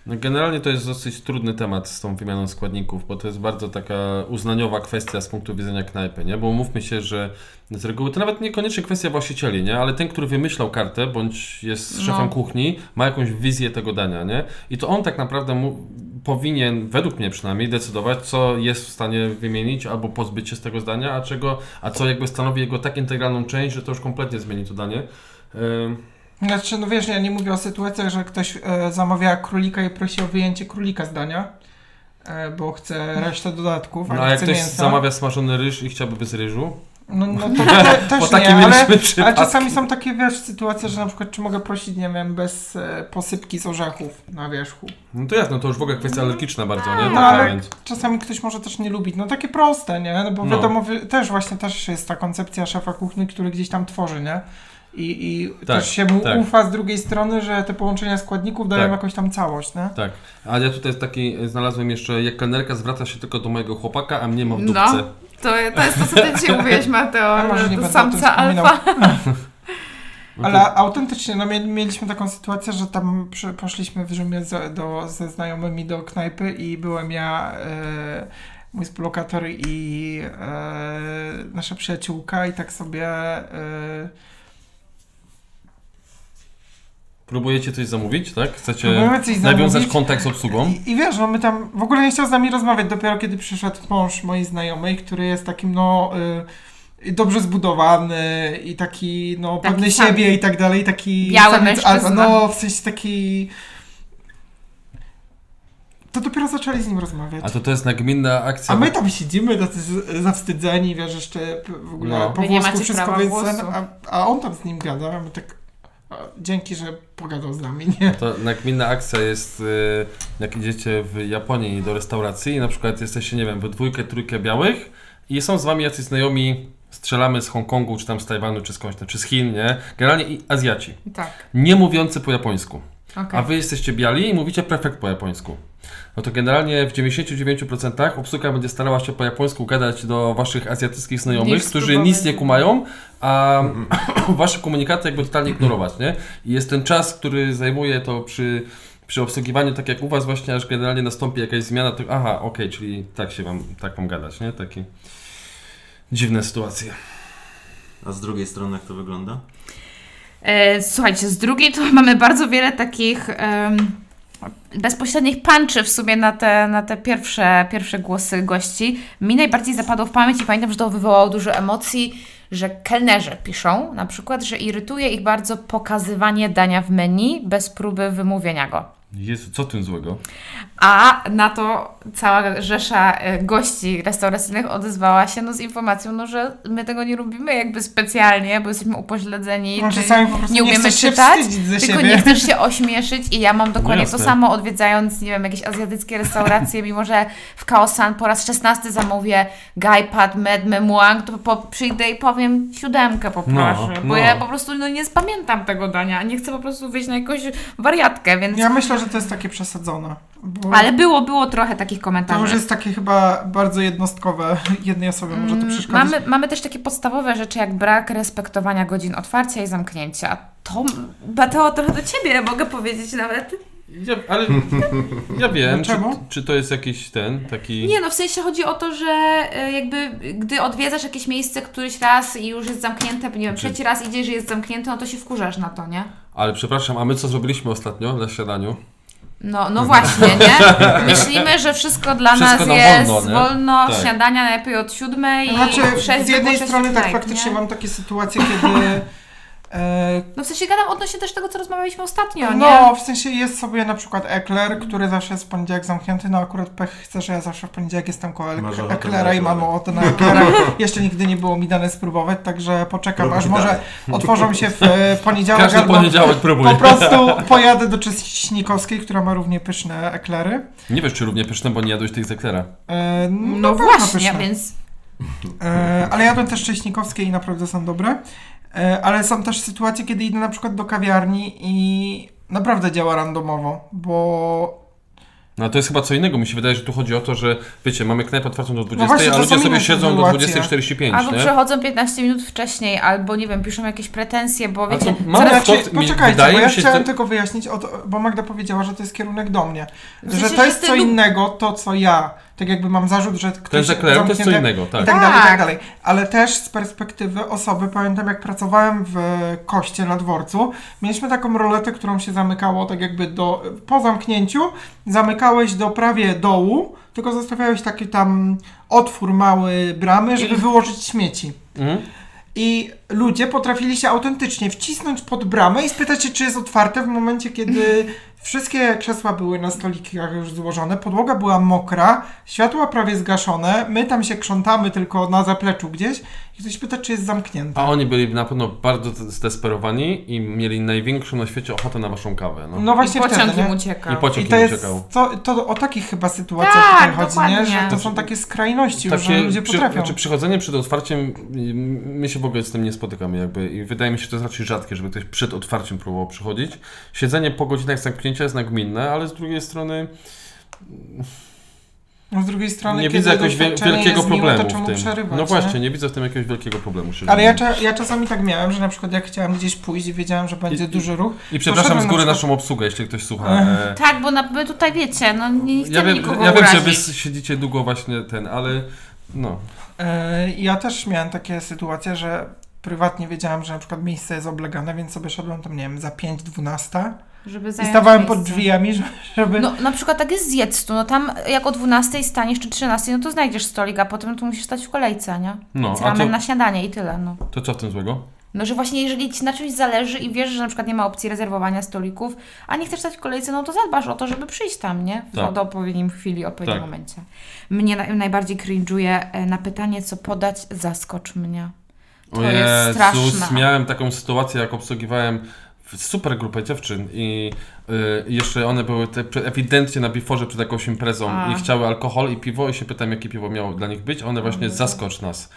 No generalnie to jest dosyć trudny temat z tą wymianą składników, bo to jest bardzo taka uznaniowa kwestia z punktu widzenia knajpy, nie? Bo umówmy się, że z reguły to nawet niekoniecznie kwestia właścicieli, nie? Ale ten, który wymyślał kartę, bądź jest No. szefem kuchni, ma jakąś wizję tego dania, nie? I to on tak naprawdę mu, powinien, według mnie przynajmniej, decydować, co jest w stanie wymienić albo pozbyć się z tego zdania, a czego, a co jakby stanowi jego tak integralną część, że to już kompletnie zmieni to danie. Ym, Znaczy, no wiesz, ja nie mówię o sytuacjach, że ktoś e, zamawia królika i prosi o wyjęcie królika z dania, e, bo chce resztę dodatków, a No nie a jak chce ktoś mięsa. zamawia smażony ryż i chciałby bez ryżu, No, no to te, też bo nie, takie ale, mieliśmy ale przypadki. czasami są takie, wiesz, sytuacje, że na przykład czy mogę prosić, nie wiem, bez e, posypki z orzechów na wierzchu. No to jasne, to już w ogóle kwestia alergiczna bardzo, nie? No ale więc... czasami ktoś może też nie lubić. No takie proste, nie? No bo No. wiadomo, wi- też właśnie też jest ta koncepcja szefa kuchni, który gdzieś tam tworzy, nie? I, i Tak, też się mu tak. ufa z drugiej strony, że te połączenia składników dają Tak. jakąś tam całość, nie? Tak, a ja tutaj taki znalazłem jeszcze, jak kelnerka zwraca się tylko do mojego chłopaka, a mnie ma w No. dupce. To, to jest to, co ty dzisiaj mówiłeś, Mateo, A może nie to samca wspominał. alfa. No to- Ale autentycznie, no mieli- mieliśmy taką sytuację, że tam przy, poszliśmy w Rzymie z, do, ze znajomymi do knajpy i byłem ja, e, mój współlokator i e, nasza przyjaciółka i tak sobie e, Próbujecie coś zamówić, tak? Chcecie coś nawiązać zamówić. kontakt z obsługą? I, I wiesz, no my tam w ogóle nie chciał z nami rozmawiać dopiero kiedy przyszedł mąż mojej znajomej, który jest takim no y, dobrze zbudowany i taki no Taki pewny sam- siebie i tak dalej, taki Biały samiec mężczyzna. no w sensie taki to dopiero zaczęli z nim rozmawiać. A to to jest nagminna akcja. A my tam siedzimy tacy zawstydzeni, wiesz, jeszcze w ogóle No. po włosku wszystko, więc a, a on tam z nim gada, a my tak dzięki, że pogadał z nami, nie? To nagminna akcja jest, y, jak idziecie w Japonii do restauracji i na przykład jesteście, nie wiem, we dwójkę, trójkę białych i są z wami jacyś znajomi, strzelamy z Hongkongu, czy tam z Tajwanu, czy skądś tam, czy z Chin, nie? Generalnie Azjaci. Tak, Nie mówiący po japońsku. Okej. A wy jesteście biali i mówicie prefekt po japońsku. No to generalnie w 99% obsługa będzie starała się po japońsku gadać do waszych azjatyckich znajomych, Niż którzy nic nie kumają, a wasze komunikaty jakby totalnie ignorować, nie? I jest ten czas, który zajmuje to przy, przy obsługiwaniu, tak jak u was właśnie, aż generalnie nastąpi jakaś zmiana, to aha, okej, czyli tak się wam, tak wam gadać, nie? Takie dziwne sytuacje. A z drugiej strony jak to wygląda? E, Słuchajcie, z drugiej to mamy bardzo wiele takich bezpośrednich punczy w sumie na te, na te pierwsze, pierwsze głosy gości. Mi najbardziej zapadło w pamięć i pamiętam, że to wywołało dużo emocji, że kelnerzy piszą na przykład, że irytuje ich bardzo pokazywanie dania w menu bez próby wymówienia go. Jezu, co tym złego? A na to cała rzesza e, gości restauracyjnych odezwała się no, z informacją, no, że my tego nie robimy jakby specjalnie, bo jesteśmy upośledzeni, No, czy czasami po prostu nie umiemy się czytać, tylko siebie. nie chcesz się ośmieszyć i ja mam dokładnie to jasne. samo odwiedzając, nie wiem, jakieś azjatyckie restauracje, mimo że w Kaosan po raz szesnasty zamówię Gaipat Med Memuang, to po, przyjdę i powiem siódemkę poproszę, No, bo no. ja po prostu no, nie zapamiętam tego dania, a nie chcę po prostu wyjść na jakąś wariatkę, więc... Ja myślę, że to jest takie przesadzone. Bo Ale było, było trochę takich to komentarzy. już jest takie chyba bardzo jednostkowe. Jednej osobie może to Mm, przeszkadzać. Mamy, mamy też takie podstawowe rzeczy, jak brak respektowania godzin otwarcia i zamknięcia. To, Mateo, trochę do Ciebie mogę powiedzieć nawet. Ja, ale ja wiem, czy, czy to jest jakiś ten, taki... Nie, no w sensie chodzi o to, że e, jakby gdy odwiedzasz jakieś miejsce któryś raz i już jest zamknięte, nie wiem, Czy- trzeci raz idziesz i jest zamknięte, no to się wkurzasz na to, nie? Ale przepraszam, a my co zrobiliśmy ostatnio na śniadaniu? No, no właśnie, nie? Myślimy, że wszystko dla Wszystko nas jest wolno, nie? wolno, Tak. śniadania najlepiej od siódmej Znaczy, i sześć z jednej strony tak knajp, faktycznie nie? mam takie sytuacje, kiedy... E, No w sensie gadam odnośnie też tego, co rozmawialiśmy ostatnio, nie? no, w sensie jest sobie na przykład ekler, który zawsze jest w poniedziałek zamknięty, no akurat pech chce, że ja zawsze w poniedziałek jestem koło ek- eklera i mam ochotę na eklera. Jeszcze nigdy nie było mi dane spróbować, także poczekam, Próbuj aż może otworzą się w e, poniedziałek Każdy poniedziałek próbuję. po prostu pojadę do Cześnikowskiej, która ma równie pyszne eklery. Nie wiesz, czy równie pyszne, bo nie jadłeś tych z eklera. E, No pewno właśnie, pyszne. więc E, ale jadłem też Cześnikowskie i naprawdę są dobre. E, ale są też sytuacje, kiedy idę na przykład do kawiarni i naprawdę działa randomowo, bo No to jest chyba co innego. Mi się wydaje, że tu chodzi o to, że wiecie, mamy knajpę otwartą do 20, właśnie, to a ludzie sobie siedzą do sytuacje. 20.45, albo nie? przechodzą 15 minut wcześniej, albo nie wiem, piszą jakieś pretensje, bo wiecie, to mało coraz... kto- Znaczy, mi- poczekajcie, wydaje bo ja chciałem że- tylko wyjaśnić, to, bo Magda powiedziała, że to jest kierunek do mnie. W że to jest ty co innego, to co ja. Tak jakby mam zarzut, że ktoś Ten z eklerem to jest co innego, tak. I tak dalej, i Tak. tak dalej. Ale też z perspektywy osoby, pamiętam jak pracowałem w koście na dworcu, mieliśmy taką roletę, którą się zamykało tak jakby do, po zamknięciu, zamykałeś do prawie dołu, tylko zostawiałeś taki tam otwór mały bramy, żeby wyłożyć śmieci. Mhm. I ludzie potrafili się autentycznie wcisnąć pod bramę i spytać się, czy jest otwarte w momencie, kiedy wszystkie krzesła były na stolikach już złożone, podłoga była mokra, światła prawie zgaszone, my tam się krzątamy tylko na zapleczu gdzieś i ktoś pyta, czy jest zamknięte. A oni byli na pewno bardzo zdesperowani i mieli największą na świecie ochotę na waszą kawę. No. No I właśnie pociąg wtedy, im nie? uciekał. I pociąg I to im jest, uciekał. to, to o takich chyba sytuacjach Tak, tutaj chodzi, dokładnie. nie? Że to są takie skrajności, już, że Takie ludzie przy, potrafią. znaczy przychodzenie przed otwarciem, my się w ogóle z tym nie spotykamy jakby i wydaje mi się, że to jest raczej rzadkie, żeby ktoś przed otwarciem próbował przychodzić. Siedzenie po godzinach zamknięcia jest nagminne, ale z drugiej strony No z drugiej strony, nie widzę jakiegoś wielkiego problemu to czemu w tym. przerywać, no nie? właśnie, nie widzę w tym jakiegoś wielkiego problemu. Ale ja, cza- ja czasami tak miałem, że na przykład jak chciałem gdzieś pójść i wiedziałem, że będzie I- duży ruch, I przepraszam z na góry przykład- naszą obsługę, jeśli ktoś słucha. E, Tak, bo na, my tutaj wiecie, no nie ja chcemy wiem, nikogo ja wiem, że urazić. wy siedzicie długo właśnie ten, ale no. E, Ja też miałem takie sytuacje, że prywatnie wiedziałem, że na przykład miejsce jest oblegane, więc sobie szedłem tam, nie wiem, za 5-12 Żeby i stawałem miejsce. pod drzwiami, żeby-. No na przykład tak jest z Jectu, no tam jak o 12 staniesz czy 13, no to znajdziesz stolik, a potem tu musisz stać w kolejce, nie? No, Więc a ramen co- na śniadanie i tyle, no. To co w tym złego? No, że właśnie jeżeli ci na czymś zależy i wiesz, że na przykład nie ma opcji rezerwowania stolików, a nie chcesz stać w kolejce, no to zadbasz o to, żeby przyjść tam, nie? W, Tak. Do odpowiednim chwili, odpowiednim Tak. momencie. Mnie na, najbardziej cringe'uje e, na pytanie, co podać, zaskocz mnie. To O jest Jezus, straszne. miałem taką sytuację, jak obsługiwałem super grupę dziewczyn i y, jeszcze one były te, ewidentnie na biforze przed jakąś imprezą A. i chciały alkohol i piwo i się pytam, jakie piwo miało dla nich być, a one właśnie zaskocz nas.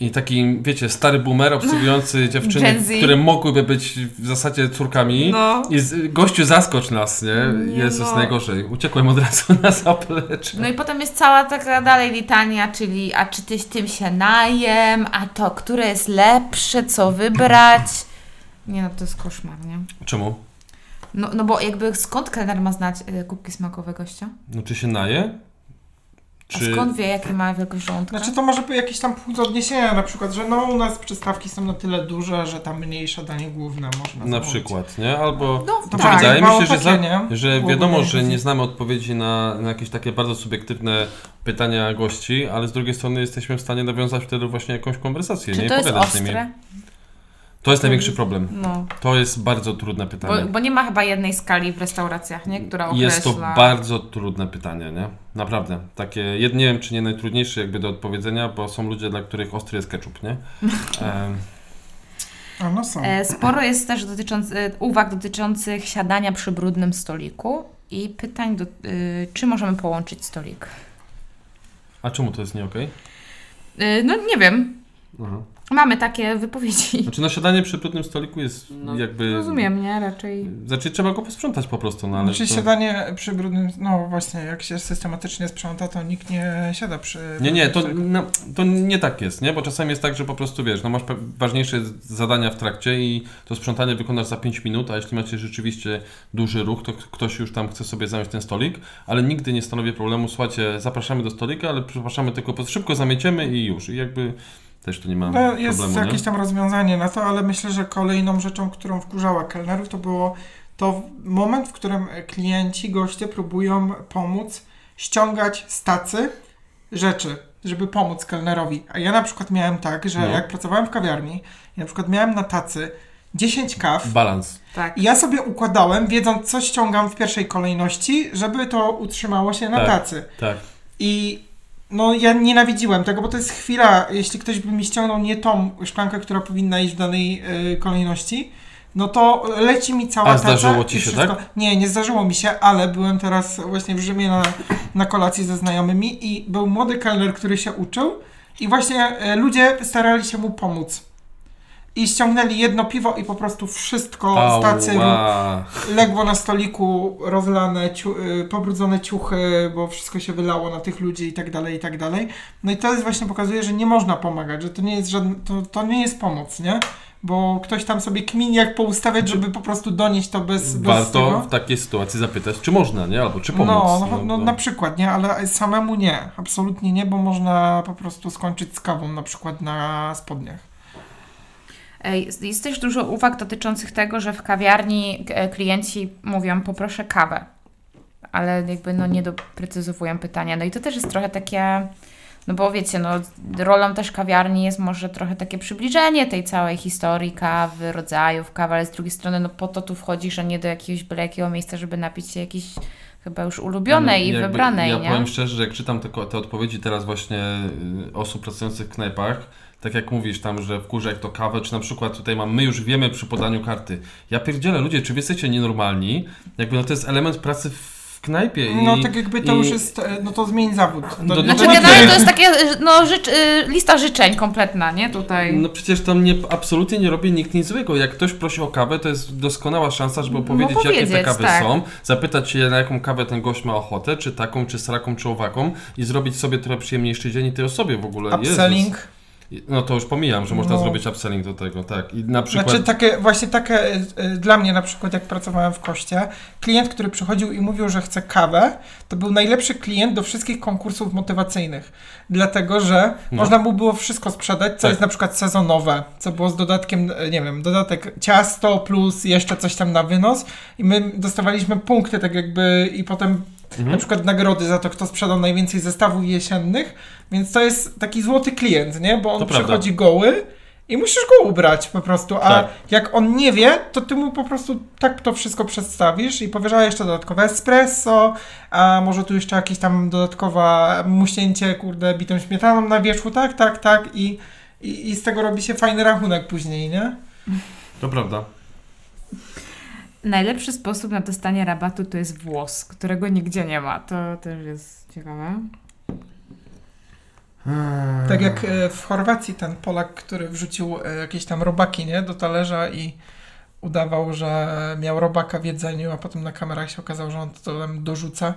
I taki, wiecie, stary boomer obsługujący dziewczyny, Gen Z. które mogłyby być w zasadzie córkami. No. I z, gościu zaskocz nas, nie? Nie Jezus, no. najgorzej. Uciekłem od razu na zaplecze. No i potem jest cała taka dalej litania, czyli a czy tyś tym się najem, a to, które jest lepsze, co wybrać. Nie no, to jest koszmar, nie? Czemu? No, no bo jakby skąd kelner ma znać y, kubki smakowe gościa? No czy się naje? A skąd wie, jakie ma wielkość żołądka? Znaczy to może być jakieś tam punkt odniesienia, na przykład, że no u nas przystawki są na tyle duże, że tam mniejsze danie główne można Na zamówić. przykład, nie? Albo No, to tak. wydaje mi mało się, że, za, nie? że Byłoby wiadomo, że nie znamy odpowiedzi na, na jakieś takie bardzo subiektywne pytania gości, ale z drugiej strony jesteśmy w stanie nawiązać wtedy właśnie jakąś konwersację, Czy nie? to jest Pogadać z nimi. ostre? To jest największy problem. No. To jest bardzo trudne pytanie. Bo, bo nie ma chyba jednej skali w restauracjach, nie? Która określa... Jest to bardzo trudne pytanie, nie? Naprawdę. Takie, nie wiem, czy nie najtrudniejsze jakby do odpowiedzenia, bo są ludzie, dla których ostry jest ketchup, nie? Em, A no są. E, Sporo jest też dotyczący, e, uwag dotyczących siadania przy brudnym stoliku i pytań, do, y, czy możemy połączyć stolik. a czemu to jest nie okej? Y, no nie wiem. Aha. Mamy takie wypowiedzi. Znaczy, no siadanie przy brudnym stoliku jest No, jakby... Rozumiem, nie? Raczej. Znaczy, trzeba go posprzątać po prostu, no ale... Znaczy to... siadanie przy brudnym, no właśnie, jak się systematycznie sprząta, to nikt nie siada przy... Nie, nie, to, no, to nie tak jest, nie? Bo czasami jest tak, że po prostu wiesz, no masz ważniejsze zadania w trakcie i to sprzątanie wykonasz za 5 minut, a jeśli macie rzeczywiście duży ruch, to ktoś już tam chce sobie zająć ten stolik, ale nigdy nie stanowi problemu, słuchajcie, zapraszamy do stolika, ale przepraszamy tylko, po- szybko zamieciemy i już. I jakby też tu nie ma No, jest problemu, jakieś nie? tam rozwiązanie na to, ale myślę, że kolejną rzeczą, którą wkurzała kelnerów, to było to moment, w którym klienci, goście próbują pomóc ściągać z tacy rzeczy, żeby pomóc kelnerowi. A ja na przykład miałem tak, że No. jak pracowałem w kawiarni, ja na przykład miałem na tacy 10 kaw Balans. Tak. i ja sobie układałem, wiedząc co ściągam w pierwszej kolejności, żeby to utrzymało się na Tak. tacy. Tak. I no ja nienawidziłem tego, bo to jest chwila, jeśli ktoś by mi ściągnął nie tą szklankę, która powinna iść w danej y, kolejności, no to leci mi cała A zdarzyło ci się, wszystko. tak? Nie, nie zdarzyło mi się, ale byłem teraz właśnie w Rzymie na, na kolacji ze znajomymi i był młody kelner, który się uczył i właśnie y, ludzie starali się mu pomóc. I ściągnęli jedno piwo i po prostu wszystko z tacy Ała. legło na stoliku, rozlane, ciu, y, pobrudzone ciuchy, bo wszystko się wylało na tych ludzi i tak dalej, i tak dalej. No i to jest właśnie pokazuje, że nie można pomagać, że to nie jest żadne, to, to nie jest pomoc, nie? Bo ktoś tam sobie kmini jak poustawiać, żeby po prostu donieść to bez, bez Warto tego. w takiej sytuacji zapytać, czy można, nie? Albo czy pomóc. No, no, no, na przykład, nie, ale samemu nie, absolutnie nie, bo można po prostu skończyć z kawą na przykład na spodniach. Jest jest też dużo uwag dotyczących tego, że w kawiarni e, klienci mówią poproszę kawę, ale jakby no nie doprecyzowują pytania. No i to też jest trochę takie, no bo wiecie, no rolą też kawiarni jest może trochę takie przybliżenie tej całej historii kawy, rodzajów kawy, ale z drugiej strony no po to tu wchodzisz, a nie do jakiegoś byle jakiego miejsca, żeby napić się jakiejś chyba już ulubionej i Jakby- wybranej, Ja nie? powiem szczerze, że jak czytam te, te odpowiedzi teraz właśnie y, osób pracujących w knajpach, tak jak mówisz tam, że wkurza jak to kawę, czy na przykład tutaj mam, my już wiemy przy podaniu karty. Ja pierdzielę, ludzie, czy wy jesteście nienormalni? Jakby no to jest element pracy w knajpie i... No tak jakby to i- już jest, e, no to zmień zawód. No, To- no Znaczy to generalnie nie- to jest takie, no życz, y, lista życzeń kompletna, nie? Tutaj. No przecież tam nie, absolutnie nie robi nikt nic złego. Jak ktoś prosi o kawę, to jest doskonała szansa, żeby opowiedzieć, jakie te No kawy tak. są, zapytać się, na jaką kawę ten gość ma ochotę, czy taką, czy sraką, czy owaką i zrobić sobie trochę przyjemniejszy dzień i tej osobie w ogóle. Upselling. Jezus. No to już pomijam, że można No. zrobić upselling do tego, tak. I na przykład... Znaczy takie, właśnie takie, y, y, dla mnie na przykład jak pracowałem w Koście, klient, który przychodził i mówił, że chce kawę, to był najlepszy klient do wszystkich konkursów motywacyjnych. Dlatego, że No. można mu było wszystko sprzedać, co Tak. jest na przykład sezonowe, co było z dodatkiem, y, nie wiem, dodatek ciasto plus jeszcze coś tam na wynos i my dostawaliśmy punkty tak jakby i potem Mhm. na przykład nagrody za to, kto sprzedał najwięcej zestawów jesiennych, więc to jest taki złoty klient, nie? Bo on To prawda. przychodzi goły i musisz go ubrać po prostu, a Tak. jak on nie wie, to ty mu po prostu tak to wszystko przedstawisz i powiesz, a jeszcze dodatkowe espresso, a może tu jeszcze jakieś tam dodatkowa muśnięcie, kurde, bitą śmietaną na wierzchu, tak, tak, tak i, i, i z tego robi się fajny rachunek później, nie? To prawda. Najlepszy sposób na dostanie rabatu to jest włos, którego nigdzie nie ma. To też jest ciekawe. Tak jak e, w Chorwacji ten Polak, który wrzucił e, jakieś tam robaki, nie, do talerza i udawał, że miał robaka w jedzeniu, a potem na kamerach się okazało, że on to tam dorzuca.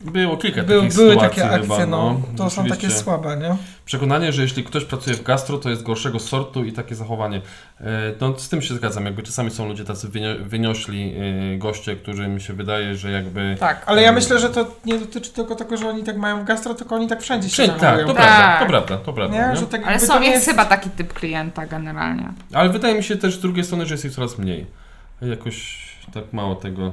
Było kilka Był, takich były sytuacji takie akcje, chyba, no. To są takie słabe, nie? Przekonanie, że jeśli ktoś pracuje w gastro, to jest gorszego sortu i takie zachowanie. E, No z tym się zgadzam, jakby czasami są ludzie tacy wynio- wyniośli e, goście, którym mi się wydaje, że jakby... Tak, ale ja myślę, że to nie dotyczy tylko tego, że oni tak mają w gastro, tylko oni tak wszędzie się Wszędzie, tak, zachowują. to Tak. prawda, to prawda, to prawda. Nie? nie? Że tak Ale są, nie jest chyba taki typ klienta generalnie. Ale wydaje mi się też z drugiej strony, że jest ich coraz mniej. Jakoś tak mało tego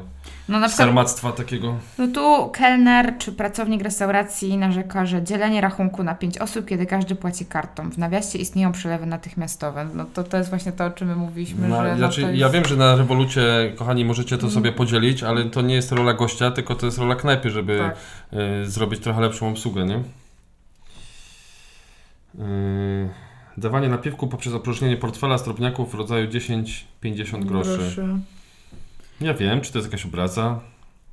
No na przykład, sarmactwa takiego. no tu kelner czy pracownik restauracji narzeka, że dzielenie rachunku na pięć osób, kiedy każdy płaci kartą. W nawiasie istnieją przelewy natychmiastowe. No to, to jest właśnie to, o czym my mówiliśmy, że no znaczy, to jest... Ja wiem, że na rewolucie, kochani, możecie to Mm. sobie podzielić, ale to nie jest rola gościa, tylko to jest rola knajpy, żeby Tak. y, zrobić trochę lepszą obsługę, nie? Y, dawanie napiwku poprzez opróżnienie portfela z drobniaków w rodzaju 10-50 groszy. Ja wiem, czy to jest jakaś obraza.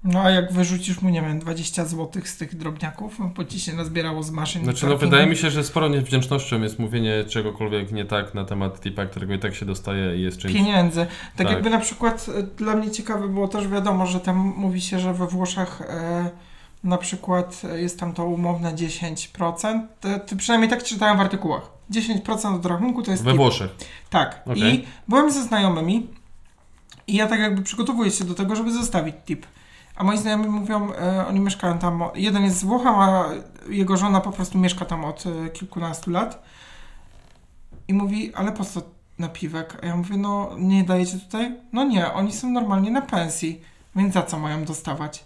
No a jak wyrzucisz mu, nie wiem, 20 zł z tych drobniaków, no, bo ci się nazbierało z maszyn. Znaczy, no wydaje mi się, że sporo niewdzięcznością jest mówienie czegokolwiek nie tak na temat tipa, którego i tak się dostaje i jest czymś... pieniędzy. Tak, Tak. jakby na przykład e, dla mnie ciekawe było też wiadomo, że tam mówi się, że we Włoszech e, na przykład e, jest tam to umowne 10%. To, to przynajmniej tak czytałem w artykułach. 10% od rachunku to jest We tip. Włoszech. Tak. Okej. I byłem ze znajomymi i ja tak jakby przygotowuję się do tego, żeby zostawić tip. A moi znajomi mówią, e, oni mieszkają tam, jeden jest z Włocha, a jego żona po prostu mieszka tam od e, kilkunastu lat. I mówi, ale po co napiwek. A ja mówię, no nie dajecie tutaj? No nie, oni są normalnie na pensji, więc za co mają dostawać?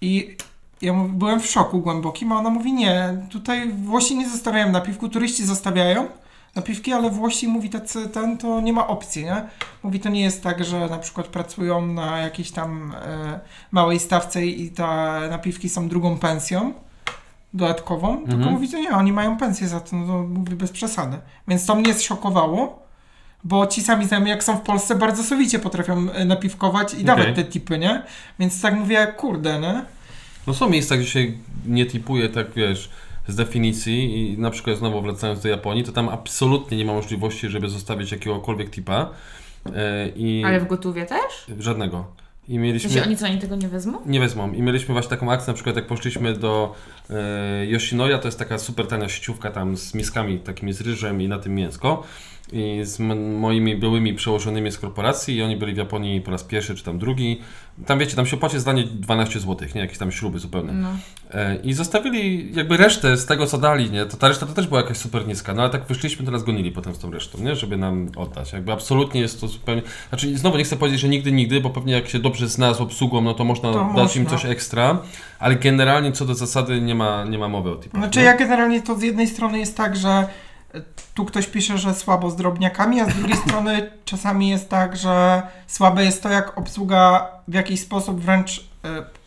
I ja byłem w szoku głębokim, a ona mówi, nie, tutaj Włosi nie zostawiają napiwku, turyści zostawiają napiwki, ale Włosi mówi tacy, ten, to nie ma opcji, nie? Mówi, to nie jest tak, że na przykład pracują na jakiejś tam e, małej stawce i te napiwki są drugą pensją dodatkową, tylko Mhm. mówi, to nie, oni mają pensję za to, no to mówi bez przesady. Więc to mnie zszokowało, bo ci sami znajomi, jak są w Polsce, bardzo sowicie potrafią e, napiwkować i dawać Okej. te tipy, nie? Więc tak mówię, kurde, nie? No są miejsca, gdzie się nie tipuje, tak wiesz, z definicji i na przykład znowu wracając do Japonii, to tam absolutnie nie ma możliwości, żeby zostawić jakiegokolwiek tipa. E, I Ale w gotówie też? żadnego. I mieliśmy. sensie oni co, oni tego nie wezmą? Nie wezmą. I mieliśmy właśnie taką akcję, na przykład jak poszliśmy do Yoshinoya, to jest taka super tania sieciówka tam z miskami takimi z ryżem i na tym mięsko. I z moimi byłymi przełożonymi z korporacji i oni byli w Japonii po raz pierwszy czy tam drugi. Tam wiecie, tam się płaci zdanie 12 zł, nie? Jakieś tam śruby zupełne. No. E, I zostawili jakby resztę z tego, co dali, nie? To ta reszta to też była jakaś super niska, no ale tak wyszliśmy, teraz gonili potem z tą resztą, nie? Żeby nam oddać. Jakby absolutnie jest to zupełnie... Znaczy znowu nie chcę powiedzieć, że nigdy, nigdy, bo pewnie jak się dobrze zna z obsługą, no to można To dać im można. coś ekstra, ale generalnie co do zasady nie ma, nie ma mowy o typach. Znaczy nie? ja generalnie to z jednej strony jest tak, że tu ktoś pisze, że słabo z drobniakami, a z drugiej strony czasami jest tak, że słabe jest to, jak obsługa w jakiś sposób wręcz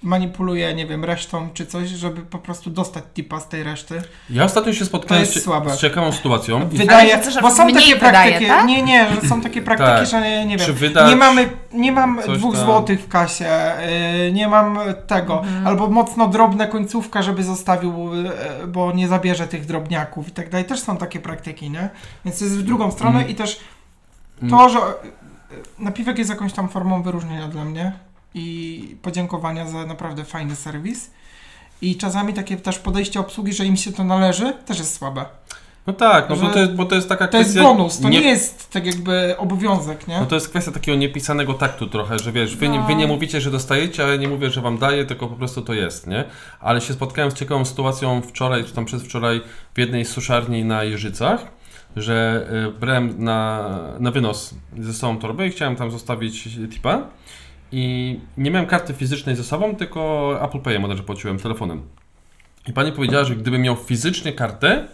manipuluje, nie wiem, resztą czy coś, żeby po prostu dostać tipa z tej reszty. Ja ostatnio się spotkałem z, słabe. z ciekawą sytuacją. i- Wydaje, że bo są takie wydaje, praktyki, tak? nie, nie, że są takie praktyki, Tak. że nie, nie wiem, wydać nie mamy, nie mam dwóch tam? złotych w kasie, yy, nie mam tego, Mhm. albo mocno drobne końcówka, żeby zostawił, yy, bo nie zabierze tych drobniaków i tak dalej. Też są takie praktyki, nie? Więc to jest w drugą stronę Mm. i też Mm. to, że yy, napiwek jest jakąś tam formą wyróżnienia dla mnie i podziękowania za naprawdę fajny serwis. I czasami takie też podejście obsługi, że im się to należy, też jest słabe. No tak, no bo to, jest, bo to jest taka To jest kwestia... bonus, to nie, jest tak jakby obowiązek, nie? No to jest kwestia takiego niepisanego taktu trochę, że wiesz, wy, nie, No. wy nie mówicie, że dostajecie, ale nie mówię, że wam daję, tylko po prostu to jest, nie? Ale się spotkałem z ciekawą sytuacją wczoraj, czy tam przedwczoraj w jednej z suszarni na Jeżycach, że y, brałem na, na wynos ze sobą torbę i chciałem tam zostawić tipa i nie miałem karty fizycznej ze sobą, tylko Apple Payem bodajże płaciłem telefonem. I pani powiedziała, że gdybym miał fizycznie kartę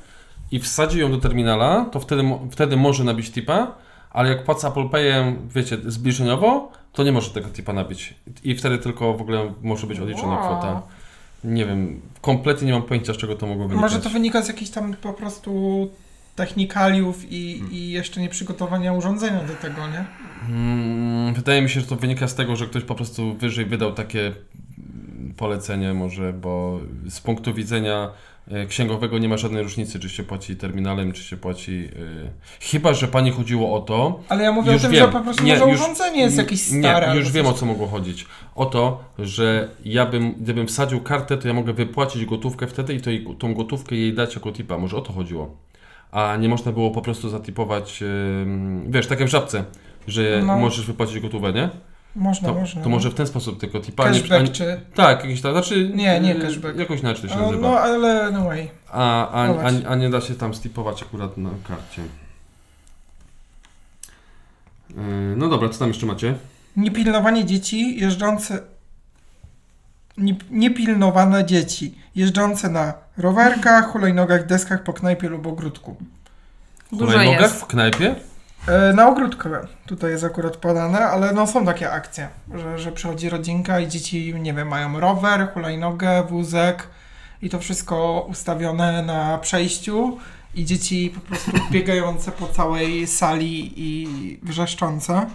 i wsadził ją do terminala, to wtedy, wtedy może nabić tipa, ale jak płacę Apple Payem, wiecie, zbliżeniowo, to nie może tego tipa nabić. I wtedy tylko w ogóle może być odliczona Wow. kwota. Nie wiem, kompletnie nie mam pojęcia, z czego to mogło wynikać. Może to wynika z jakichś tam po prostu technikaliów i, Hmm. i jeszcze nieprzygotowania urządzenia do tego, nie? Mm, Wydaje mi się, że to wynika z tego, że ktoś po prostu wyżej wydał takie polecenie może, bo z punktu widzenia e, księgowego nie ma żadnej różnicy, czy się płaci terminalem, czy się płaci... e, Chyba, że pani chodziło o to, Ale ja mówię Już o tym, wiem. że po prostu Nie, może już- urządzenie jest jakieś stare. Nie, już wiem o coś. co mogło chodzić. O to, że ja bym, gdybym wsadził kartę, to ja mogę wypłacić gotówkę wtedy i to jej, tą gotówkę jej dać jako tipa. Może o to chodziło. A nie można było po prostu zatipować, wiesz, tak jak w żabce, że No. możesz wypłacić gotówę, nie? Można, To, można. to może w ten sposób tylko tipa. Cashback nie- czy... Tak, jakiś tam, znaczy... Nie, nie cashback. Jakoś inaczej się No, nazywa. no ale no way. A, a, a, a nie da się tam stipować akurat na karcie. Yy, No dobra, co tam jeszcze macie? Niepilnowanie dzieci jeżdżące... Nie- Niepilnowane dzieci jeżdżące na rowerkach, hulajnogach, deskach po knajpie lub ogródku. Dużo Hulajnogach jest. w knajpie? E, na ogródku tutaj jest akurat podane, ale no są takie akcje, że, że przychodzi rodzinka i dzieci, nie wiem, mają rower, hulajnogę, wózek i to wszystko ustawione na przejściu i dzieci po prostu biegające po całej sali i wrzeszczące.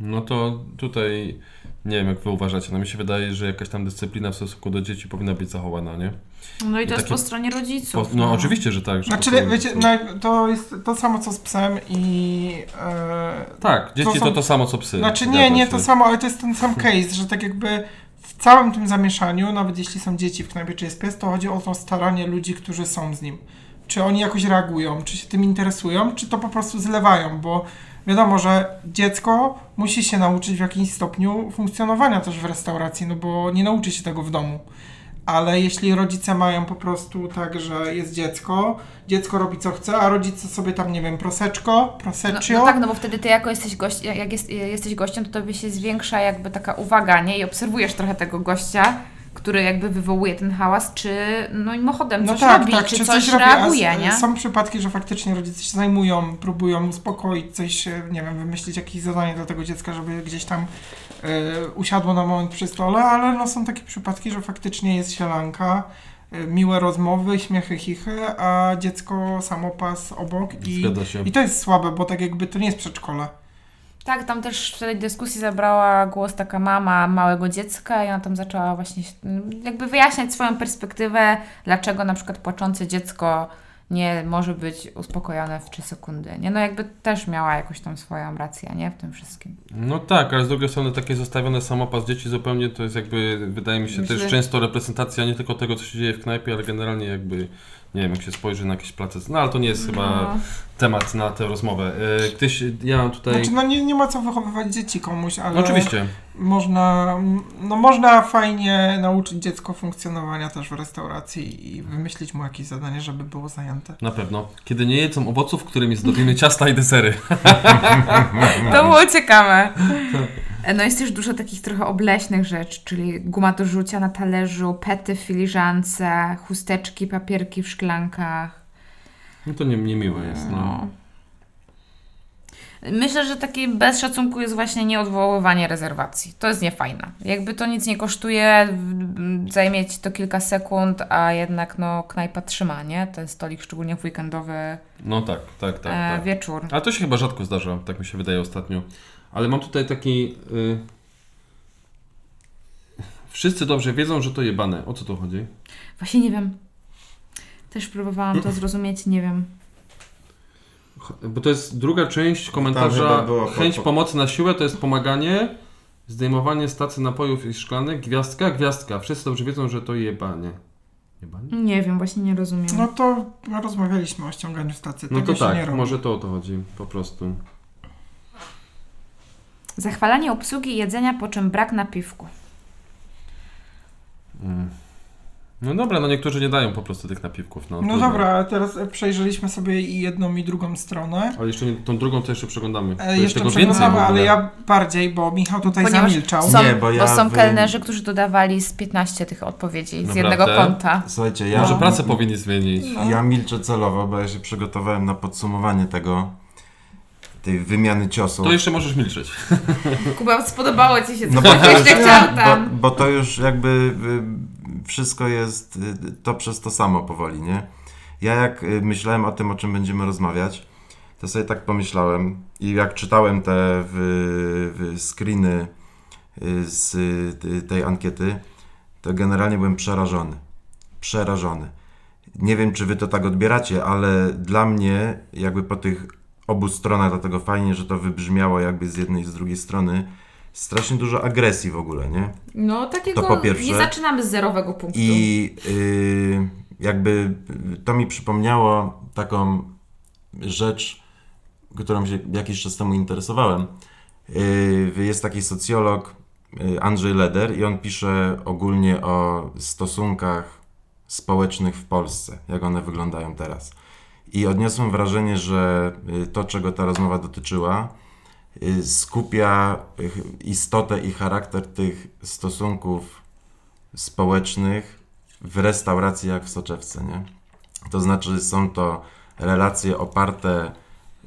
No to tutaj nie wiem jak wy uważacie. No mi się wydaje, że jakaś tam dyscyplina w stosunku do dzieci powinna być zachowana, nie? No i I to jest takie- po stronie Po, rodziców. no oczywiście, że tak. Że Znaczy, prostu- wiecie, no, to jest to samo co z psem i... E, Tak, dzieci to to są- to samo co psy. Znaczy nie, nie się. to samo, ale to jest ten sam case, że tak jakby w całym tym zamieszaniu, nawet jeśli są dzieci w knajpie czy jest pies, to chodzi o to staranie ludzi, którzy są z nim. Czy oni jakoś reagują, czy się tym interesują, czy to po prostu zlewają, bo wiadomo, że dziecko musi się nauczyć w jakimś stopniu funkcjonowania też w restauracji, no bo nie nauczy się tego w domu. ale jeśli rodzice mają po prostu tak, że jest dziecko, dziecko robi co chce, a rodzice sobie tam, nie wiem, proseczko, No, proseccio, no tak, no bo wtedy ty jako jesteś gość, jak jest, jesteś gościem, to tobie się zwiększa jakby taka uwaga, nie? I obserwujesz trochę tego gościa, który jakby wywołuje ten hałas, czy no mimochodem coś robi, czy, coś, robi, a reaguje, nie? Są przypadki, że faktycznie rodzice się zajmują, próbują uspokoić coś, nie wiem, wymyślić jakieś zadanie dla tego dziecka, żeby gdzieś tam e, usiadło na moment przy stole, ale no są takie przypadki, że faktycznie jest sielanka, e, miłe rozmowy, śmiechy, chichy, a dziecko samopas obok i, i to jest słabe, bo tak jakby to nie jest przedszkole. Tak, tam też w tej dyskusji zabrała głos taka mama małego dziecka i ona tam zaczęła właśnie mm, jakby wyjaśniać swoją perspektywę, dlaczego na przykład płaczące dziecko nie może być uspokojone w 3 sekundy. Nie, no jakby też miała jakąś tam swoją rację, nie? W tym wszystkim. No tak, ale z drugiej strony takie zostawione samopas dzieci zupełnie to jest jakby, wydaje mi się, Myślę- też często reprezentacja nie tylko tego, co się dzieje w knajpie, ale generalnie jakby, nie wiem, jak się spojrzy na jakieś place, no ale to nie jest chyba No. Temat na tę rozmowę. E, Ktoś, ja mam tutaj... Znaczy, no nie, nie ma co wychowywać dzieci komuś, ale no oczywiście, można, no można fajnie nauczyć dziecko funkcjonowania też w restauracji i wymyślić mu jakieś zadanie, żeby było zajęte. na pewno. Kiedy nie jedzą owoców, którymi zdobimy ciasta i desery. To było ciekawe. No jest też dużo takich trochę obleśnych rzeczy, czyli guma do rzucia na talerzu, pety w filiżance, chusteczki, papierki w szklankach. No to nie, niemiłe jest, no. No. Myślę, że taki bez szacunku jest właśnie nieodwoływanie rezerwacji. To jest niefajne. Jakby to nic nie kosztuje, zajmie ci to kilka sekund, a jednak no knajpa trzyma, nie? Ten stolik, szczególnie w weekendowy No tak, tak, tak, e, tak. wieczór. Ale to się chyba rzadko zdarza, tak mi się wydaje ostatnio. Ale mam tutaj taki... Y... Wszyscy dobrze wiedzą, że to jebane. O co tu chodzi? Właśnie nie wiem. Też próbowałam to zrozumieć, nie wiem. Bo to jest druga część komentarza. Chęć po- pomocy na siłę to jest pomaganie, zdejmowanie stacy napojów i szklanek, gwiazdka, gwiazdka. Wszyscy dobrze wiedzą, że to jebanie. Jebanie? Nie wiem, właśnie nie rozumiem. No to rozmawialiśmy o ściąganiu stacji. No to się nie tak, robi. może to o to chodzi, po prostu. Zachwalanie obsługi i jedzenia, po czym brak napiwku. Mm. No dobra, no niektórzy nie dają po prostu tych napiwków. No, No dobra, ale teraz e, przejrzeliśmy sobie i jedną i drugą stronę. Ale jeszcze nie, tą drugą to jeszcze przeglądamy. Bo E, jeszcze tego więcej w przeglądamy, ale ja bardziej, bo Michał tutaj Ponieważ zamilczał. Są, Nie, bo, bo ja są wy- kelnerzy, którzy dodawali z 15 tych odpowiedzi z Naprawdę? jednego konta. Słuchajcie, ja, Może pracę powinni zmienić. ja milczę celowo, bo ja się przygotowałem na podsumowanie tego, tej wymiany ciosów. To jeszcze możesz milczeć. Kuba, spodobało Ci się, co No no, bo to, już, jeszcze chciał bo, tam. bo to już jakby y, wszystko jest y, to przez to samo powoli, nie? Ja jak y, myślałem o tym, o czym będziemy rozmawiać, to sobie tak pomyślałem i jak czytałem te w, w screeny y, z tej ankiety, to generalnie byłem przerażony. Przerażony. Nie wiem, czy wy to tak odbieracie, ale dla mnie jakby po tych obu stronach, dlatego fajnie, że to wybrzmiało jakby z jednej i z drugiej strony, strasznie dużo agresji w ogóle, nie? No takiego, To po pierwsze. nie zaczynamy z zerowego punktu. I y, jakby to mi przypomniało taką rzecz, którą się jakiś czas temu interesowałem. Y, jest taki socjolog y, Andrzej Leder i on pisze ogólnie o stosunkach społecznych w Polsce, jak one wyglądają teraz. I odniosłem wrażenie, że y, to, czego ta rozmowa dotyczyła, skupia y, istotę i charakter tych stosunków społecznych w restauracji jak w soczewce, nie? To znaczy są to relacje oparte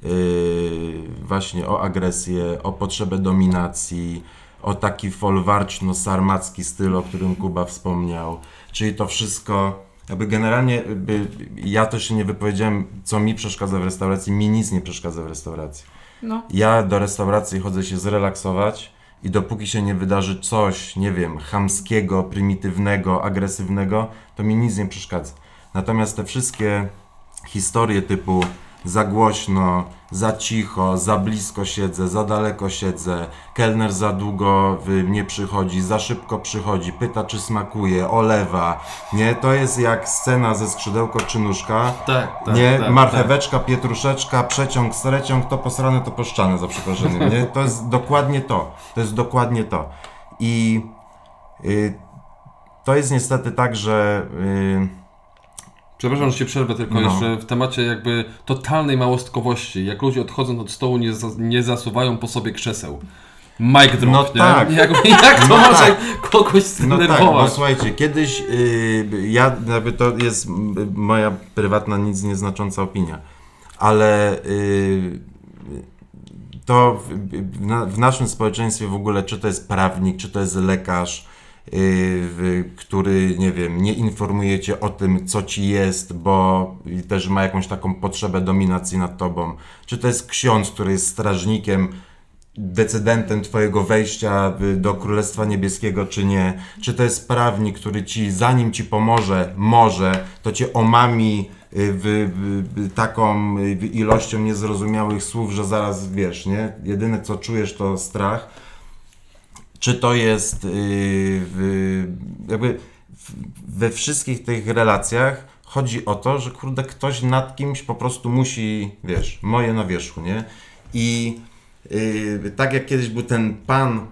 yy, właśnie o agresję, o potrzebę dominacji, o taki folwarczno-sarmacki styl, o którym Kuba wspomniał. Czyli to wszystko, jakby generalnie by, ja też się nie wypowiedziałem, co mi przeszkadza w restauracji, mi nic nie przeszkadza w restauracji. No. Ja do restauracji chodzę się zrelaksować i dopóki się nie wydarzy coś, nie wiem, chamskiego, prymitywnego, agresywnego, to mi nic nie przeszkadza. Natomiast te wszystkie historie typu za głośno, za cicho, za blisko siedzę, za daleko siedzę, kelner za długo y, nie przychodzi, za szybko przychodzi, pyta czy smakuje, olewa, nie? To jest jak scena ze skrzydełko czy nóżka, Tak, tak. nie, tak, marcheweczka, pietruszeczka, przeciąg, sreciąg, to posrane, to poszczane, za przeproszeniem, nie? To jest dokładnie to. To jest dokładnie to. I y, to jest niestety tak, że yy, Przepraszam, że się przerwę tylko No. jeszcze w temacie jakby totalnej małostkowości. Jak ludzie odchodząc od stołu nie, nie zasuwają po sobie krzeseł. Mic drop, No nie? tak. Jak, jak to No może tak. kogoś No tak, bo zdenerwować? słuchajcie, kiedyś yy, ja, jakby to jest moja prywatna, nic nieznacząca opinia, ale yy, to w, w, na, w naszym społeczeństwie w ogóle, czy to jest prawnik, czy to jest lekarz, który, nie wiem, nie informuje cię o tym, co ci jest, bo też ma jakąś taką potrzebę dominacji nad tobą, czy to jest ksiądz, który jest strażnikiem, decydentem Twojego wejścia y, do Królestwa Niebieskiego, czy nie? Czy to jest prawnik, który Ci, zanim Ci pomoże, może, to Cię omami y, w, w, taką y, ilością niezrozumiałych słów, że zaraz wiesz, nie? Jedyne co czujesz to strach. Czy to jest y, jakby we wszystkich tych relacjach chodzi o to, że kurde, ktoś nad kimś po prostu musi, wiesz, moje na wierzchu, nie? I Yy, tak jak kiedyś był ten pan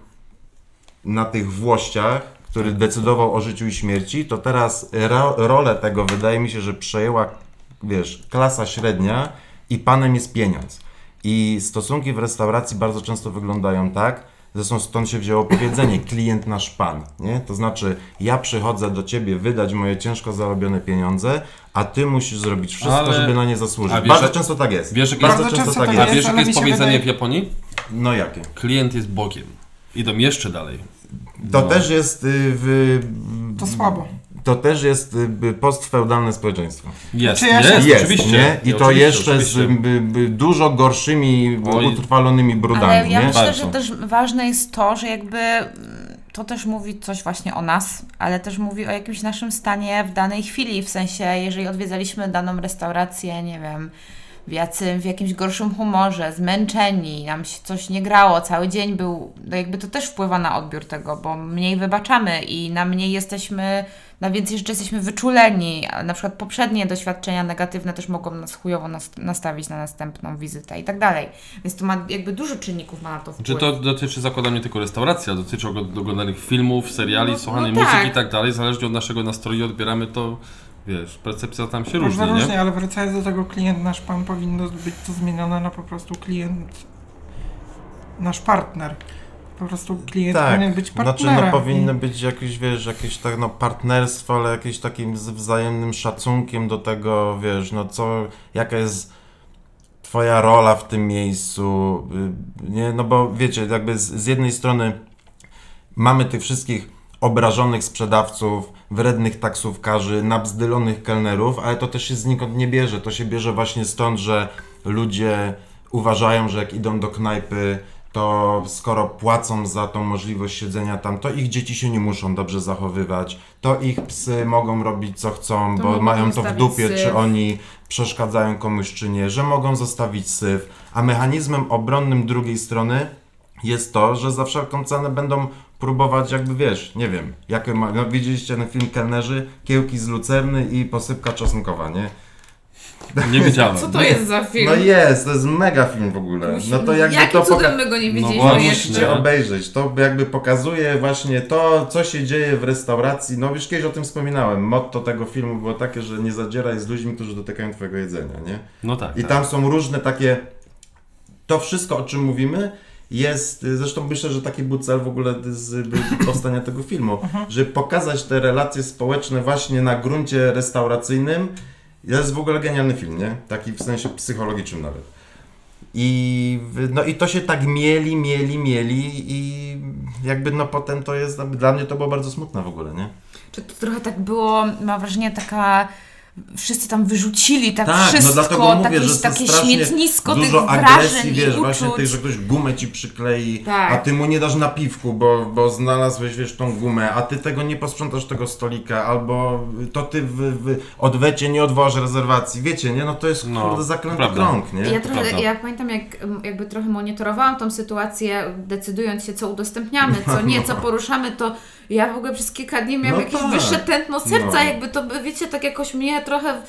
na tych włościach, który decydował o życiu i śmierci, to teraz ro, rolę tego wydaje mi się, że przejęła, wiesz, klasa średnia i panem jest pieniądz. I stosunki w restauracji bardzo często wyglądają tak, zresztą stąd się wzięło powiedzenie klient nasz pan, nie? To znaczy ja przychodzę do ciebie wydać moje ciężko zarobione pieniądze, a ty musisz zrobić wszystko, Ale- żeby na nie zasłużyć. Wiesz, bardzo często tak jest. wiesz, bardzo jest- często Bardzo tak często A jest. wiesz, jakie jest powiedzenie wydaje- w Japonii? No jakie? Klient jest Bogiem. Idą jeszcze dalej. To No. też jest y, w, To słabo. To też jest y, postfeudalne społeczeństwo. Jest, jest, się- Jest, oczywiście. nie? I to oczywiście, jeszcze z oczywiście. by, by dużo gorszymi, Oj. utrwalonymi brudami, Ale ja nie? myślę, Bardzo. że też ważne jest to, że jakby mm, to też mówi coś właśnie o nas, ale też mówi o jakimś naszym stanie w danej chwili, w sensie jeżeli odwiedzaliśmy daną restaurację, nie wiem, jacy, w jakimś gorszym humorze, zmęczeni, nam się coś nie grało, cały dzień był, no jakby to też wpływa na odbiór tego, bo mniej wybaczamy i na mniej jesteśmy, na więcej rzeczy jesteśmy wyczuleni, na przykład poprzednie doświadczenia negatywne też mogą nas chujowo nas, nastawić na następną wizytę i tak dalej. Więc to ma jakby dużo czynników ma na to wpływ. Czy to dotyczy, zakładam, nie tylko restauracji, a dotyczy og- oglądanych filmów, seriali, No- słuchanej no muzyki tak. i tak dalej. Zależnie od naszego nastroju odbieramy to, wiesz, percepcja tam się różni, Różnie, nie? różnie, ale wracając do tego klient nasz pan, powinno być to zmienione na po prostu klient nasz partner. Po prostu klient Tak, powinien być znaczy partnerem. no powinno i- być jakieś, wiesz, jakieś tak, no partnerstwo, ale jakieś takim z wzajemnym szacunkiem do tego, wiesz, no co, jaka jest twoja rola w tym miejscu, y, nie, no bo wiecie, jakby z, z jednej strony mamy tych wszystkich obrażonych sprzedawców, wrednych taksówkarzy, nabzdylonych kelnerów, ale to też się znikąd nie bierze. To się bierze właśnie stąd, że ludzie uważają, że jak idą do knajpy, to skoro płacą za tą możliwość siedzenia tam, to ich dzieci się nie muszą dobrze zachowywać, to ich psy mogą robić co chcą, To bo mają to w dupie, syf. czy oni przeszkadzają komuś, czy nie, że mogą zostawić syf, a mechanizmem obronnym drugiej strony jest to, że za wszelką cenę będą próbować jakby, wiesz, nie wiem, jakie ma, no widzieliście ten film Kelnerzy, kiełki z lucerny i posypka czosnkowa, nie? Nie wiedziałem. Co to jest za film? No jest, to jest mega film w ogóle. No to jakby Jakim to cudem poka- my go nie No widzieliśmy? Musicie obejrzeć. To jakby pokazuje właśnie to, co się dzieje w restauracji. No już kiedyś o tym wspominałem. Motto tego filmu było takie, że nie zadzieraj z ludźmi, którzy dotykają twojego jedzenia, nie? No tak. I tak. tam są różne takie. To wszystko, o czym mówimy, jest. Zresztą myślę, że taki był cel w ogóle z powstania tego filmu, żeby pokazać te relacje społeczne właśnie na gruncie restauracyjnym. Jest w ogóle genialny film, nie? Taki w sensie psychologicznym nawet. I, no i to się tak mieli, mieli, mieli i jakby no potem to jest, dla mnie to było bardzo smutne w ogóle, nie? Czy to trochę tak było, mam wrażenie, taka... Wszyscy tam wyrzucili tak, Tak, no wszystko, dlatego mówię, takie, że takie śmietnisko tych Dużo wrażeń agresji, wiesz, uczuć. właśnie tych, że ktoś gumę ci przyklei, Tak. a ty mu nie dasz napiwku, bo, bo znalazłeś, wiesz, tą gumę, a ty tego nie posprzątasz tego stolika, albo to ty w, w odwecie nie odwołasz rezerwacji, wiecie, nie? No to jest, No, kurde, zaklęty prawda. krąg, nie? Ja, trochę, prawda. ja pamiętam, jak jakby trochę monitorowałam tą sytuację, decydując się, co udostępniamy, co nie, co poruszamy, to ja w ogóle przez kilka dni miałam No jakieś tak. wyższe tętno serca, No. jakby to, wiecie, tak jakoś mnie trochę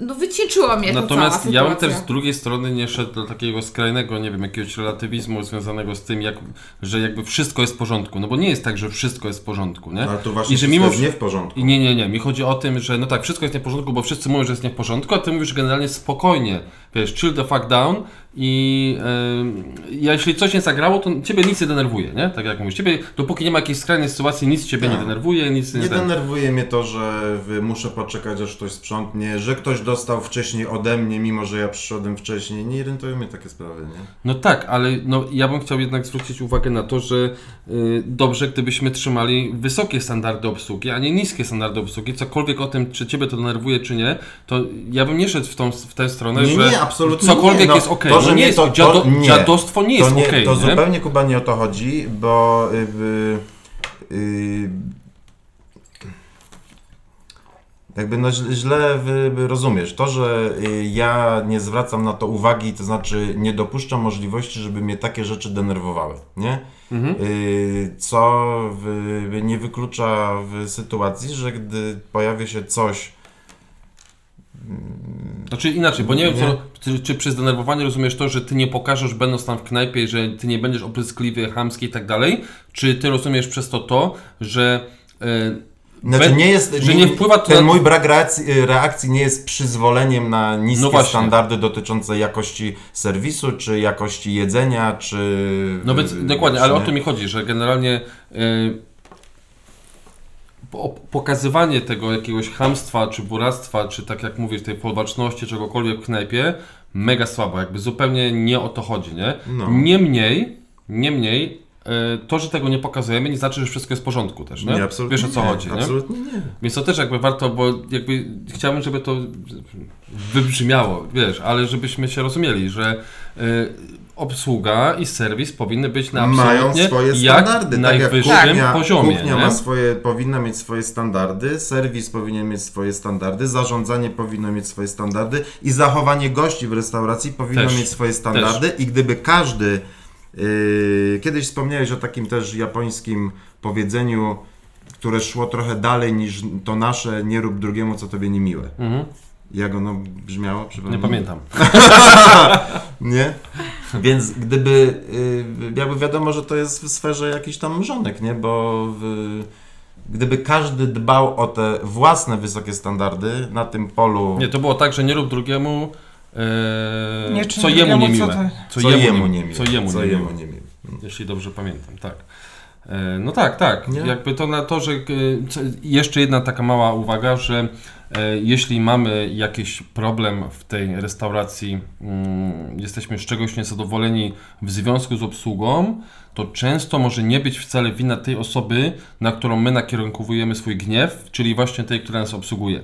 no wycieńczyło mnie to Natomiast cała ja bym też z drugiej strony nie szedł do takiego skrajnego, nie wiem, jakiegoś relatywizmu związanego z tym, jak, że jakby wszystko jest w porządku. No bo nie jest tak, że wszystko jest w porządku, nie? Ale to właśnie I że mimo jest nie w porządku. I nie, nie, nie. Mi chodzi o tym, że no tak, wszystko jest nie w porządku, bo wszyscy mówią, że jest nie w porządku, a ty mówisz generalnie spokojnie, wiesz, chill the fuck down i yy, jeśli coś nie zagrało, to ciebie nic nie denerwuje, nie? Tak jak mówisz, ciebie, dopóki nie ma jakiejś skrajnej sytuacji, nic ciebie nie Tak. denerwuje, nic nie, Nie ten- denerwuje mnie to, że muszę poczekać, aż ktoś sprzątnie, że ktoś dostał wcześniej ode mnie, mimo że ja przyszedłem wcześniej. Nie irytują mnie takie sprawy, nie? No tak, ale no, ja bym chciał jednak zwrócić uwagę na to, że y, dobrze, gdybyśmy trzymali wysokie standardy obsługi, a nie niskie standardy obsługi. Cokolwiek o tym, czy ciebie to denerwuje, czy nie, to ja bym nie szedł w, tą, w tę stronę, Nie, że nie, absolutnie cokolwiek nie. No, jest ok. to, że no nie nie, jest, to- to- dziado, nie. dziadostwo nie jest to nie, ok. to nie? zupełnie Kuba nie o to chodzi, bo y, y, jakby no źle, rozumiesz. To, że y, ja nie zwracam na to uwagi, to znaczy nie dopuszczam możliwości, żeby mnie takie rzeczy denerwowały, nie? Mhm. Co nie wyklucza w sytuacji, że gdy pojawia się coś Znaczy inaczej, bo nie wiem, Nie. co, czy, czy przez denerwowanie rozumiesz to, że ty nie pokażesz, będąc tam w knajpie, że ty nie będziesz opryskliwy, chamski i tak dalej, czy ty rozumiesz przez to to, że y, Znaczy nie jest, że nie wpływa to ten na- mój brak reakcji, reakcji nie jest przyzwoleniem na niskie No standardy dotyczące jakości serwisu, czy jakości jedzenia, czy... No więc dokładnie, czy ale o nie. to mi chodzi, że generalnie y, po, pokazywanie tego jakiegoś chamstwa, czy buractwa, czy tak jak mówisz, tej polwaczności, czegokolwiek w knajpie, mega słabo, jakby zupełnie nie o to chodzi, nie? No. Niemniej, niemniej, y, to, że tego nie pokazujemy, nie znaczy, że wszystko jest w porządku też, nie? Nie, absolutnie Wiesz o co nie, chodzi, nie? Absolutnie nie. Więc to też jakby warto, bo jakby chciałbym, żeby to wybrzmiało, wiesz, ale żebyśmy się rozumieli, że y, obsługa i serwis powinny być na Mają swoje jak standardy. najwyższym tak jak kuchnia, poziomie. Kuchnia ma swoje, powinna mieć swoje standardy, serwis powinien mieć swoje standardy, zarządzanie powinno mieć swoje standardy i zachowanie gości w restauracji powinno Też, mieć swoje standardy i gdyby każdy yy, kiedyś wspomniałeś o takim też japońskim powiedzeniu, które szło trochę dalej niż to nasze nie rób drugiemu co tobie niemiłe. Mhm. Jak ono brzmiało? Nie pamiętam. Nie? Więc gdyby, y, jakby wiadomo, że to jest w sferze jakichś tam mrzonek, nie? Bo w, gdyby każdy dbał o te własne wysokie standardy na tym polu, Nie, to było tak, że nie rób drugiemu, e, Nie co jemu drugiemu, niemiłe. co jemu, jemu nie, nie miło. co jemu co niemiłe. jemu nie miło. Jeśli dobrze pamiętam, tak. E, No tak, tak. Nie? Jakby to na to, że e, jeszcze jedna taka mała uwaga, że jeśli mamy jakiś problem w tej restauracji, mm, jesteśmy z czegoś niezadowoleni w związku z obsługą, to często może nie być wcale wina tej osoby, na którą my nakierunkowujemy swój gniew, czyli właśnie tej, która nas obsługuje.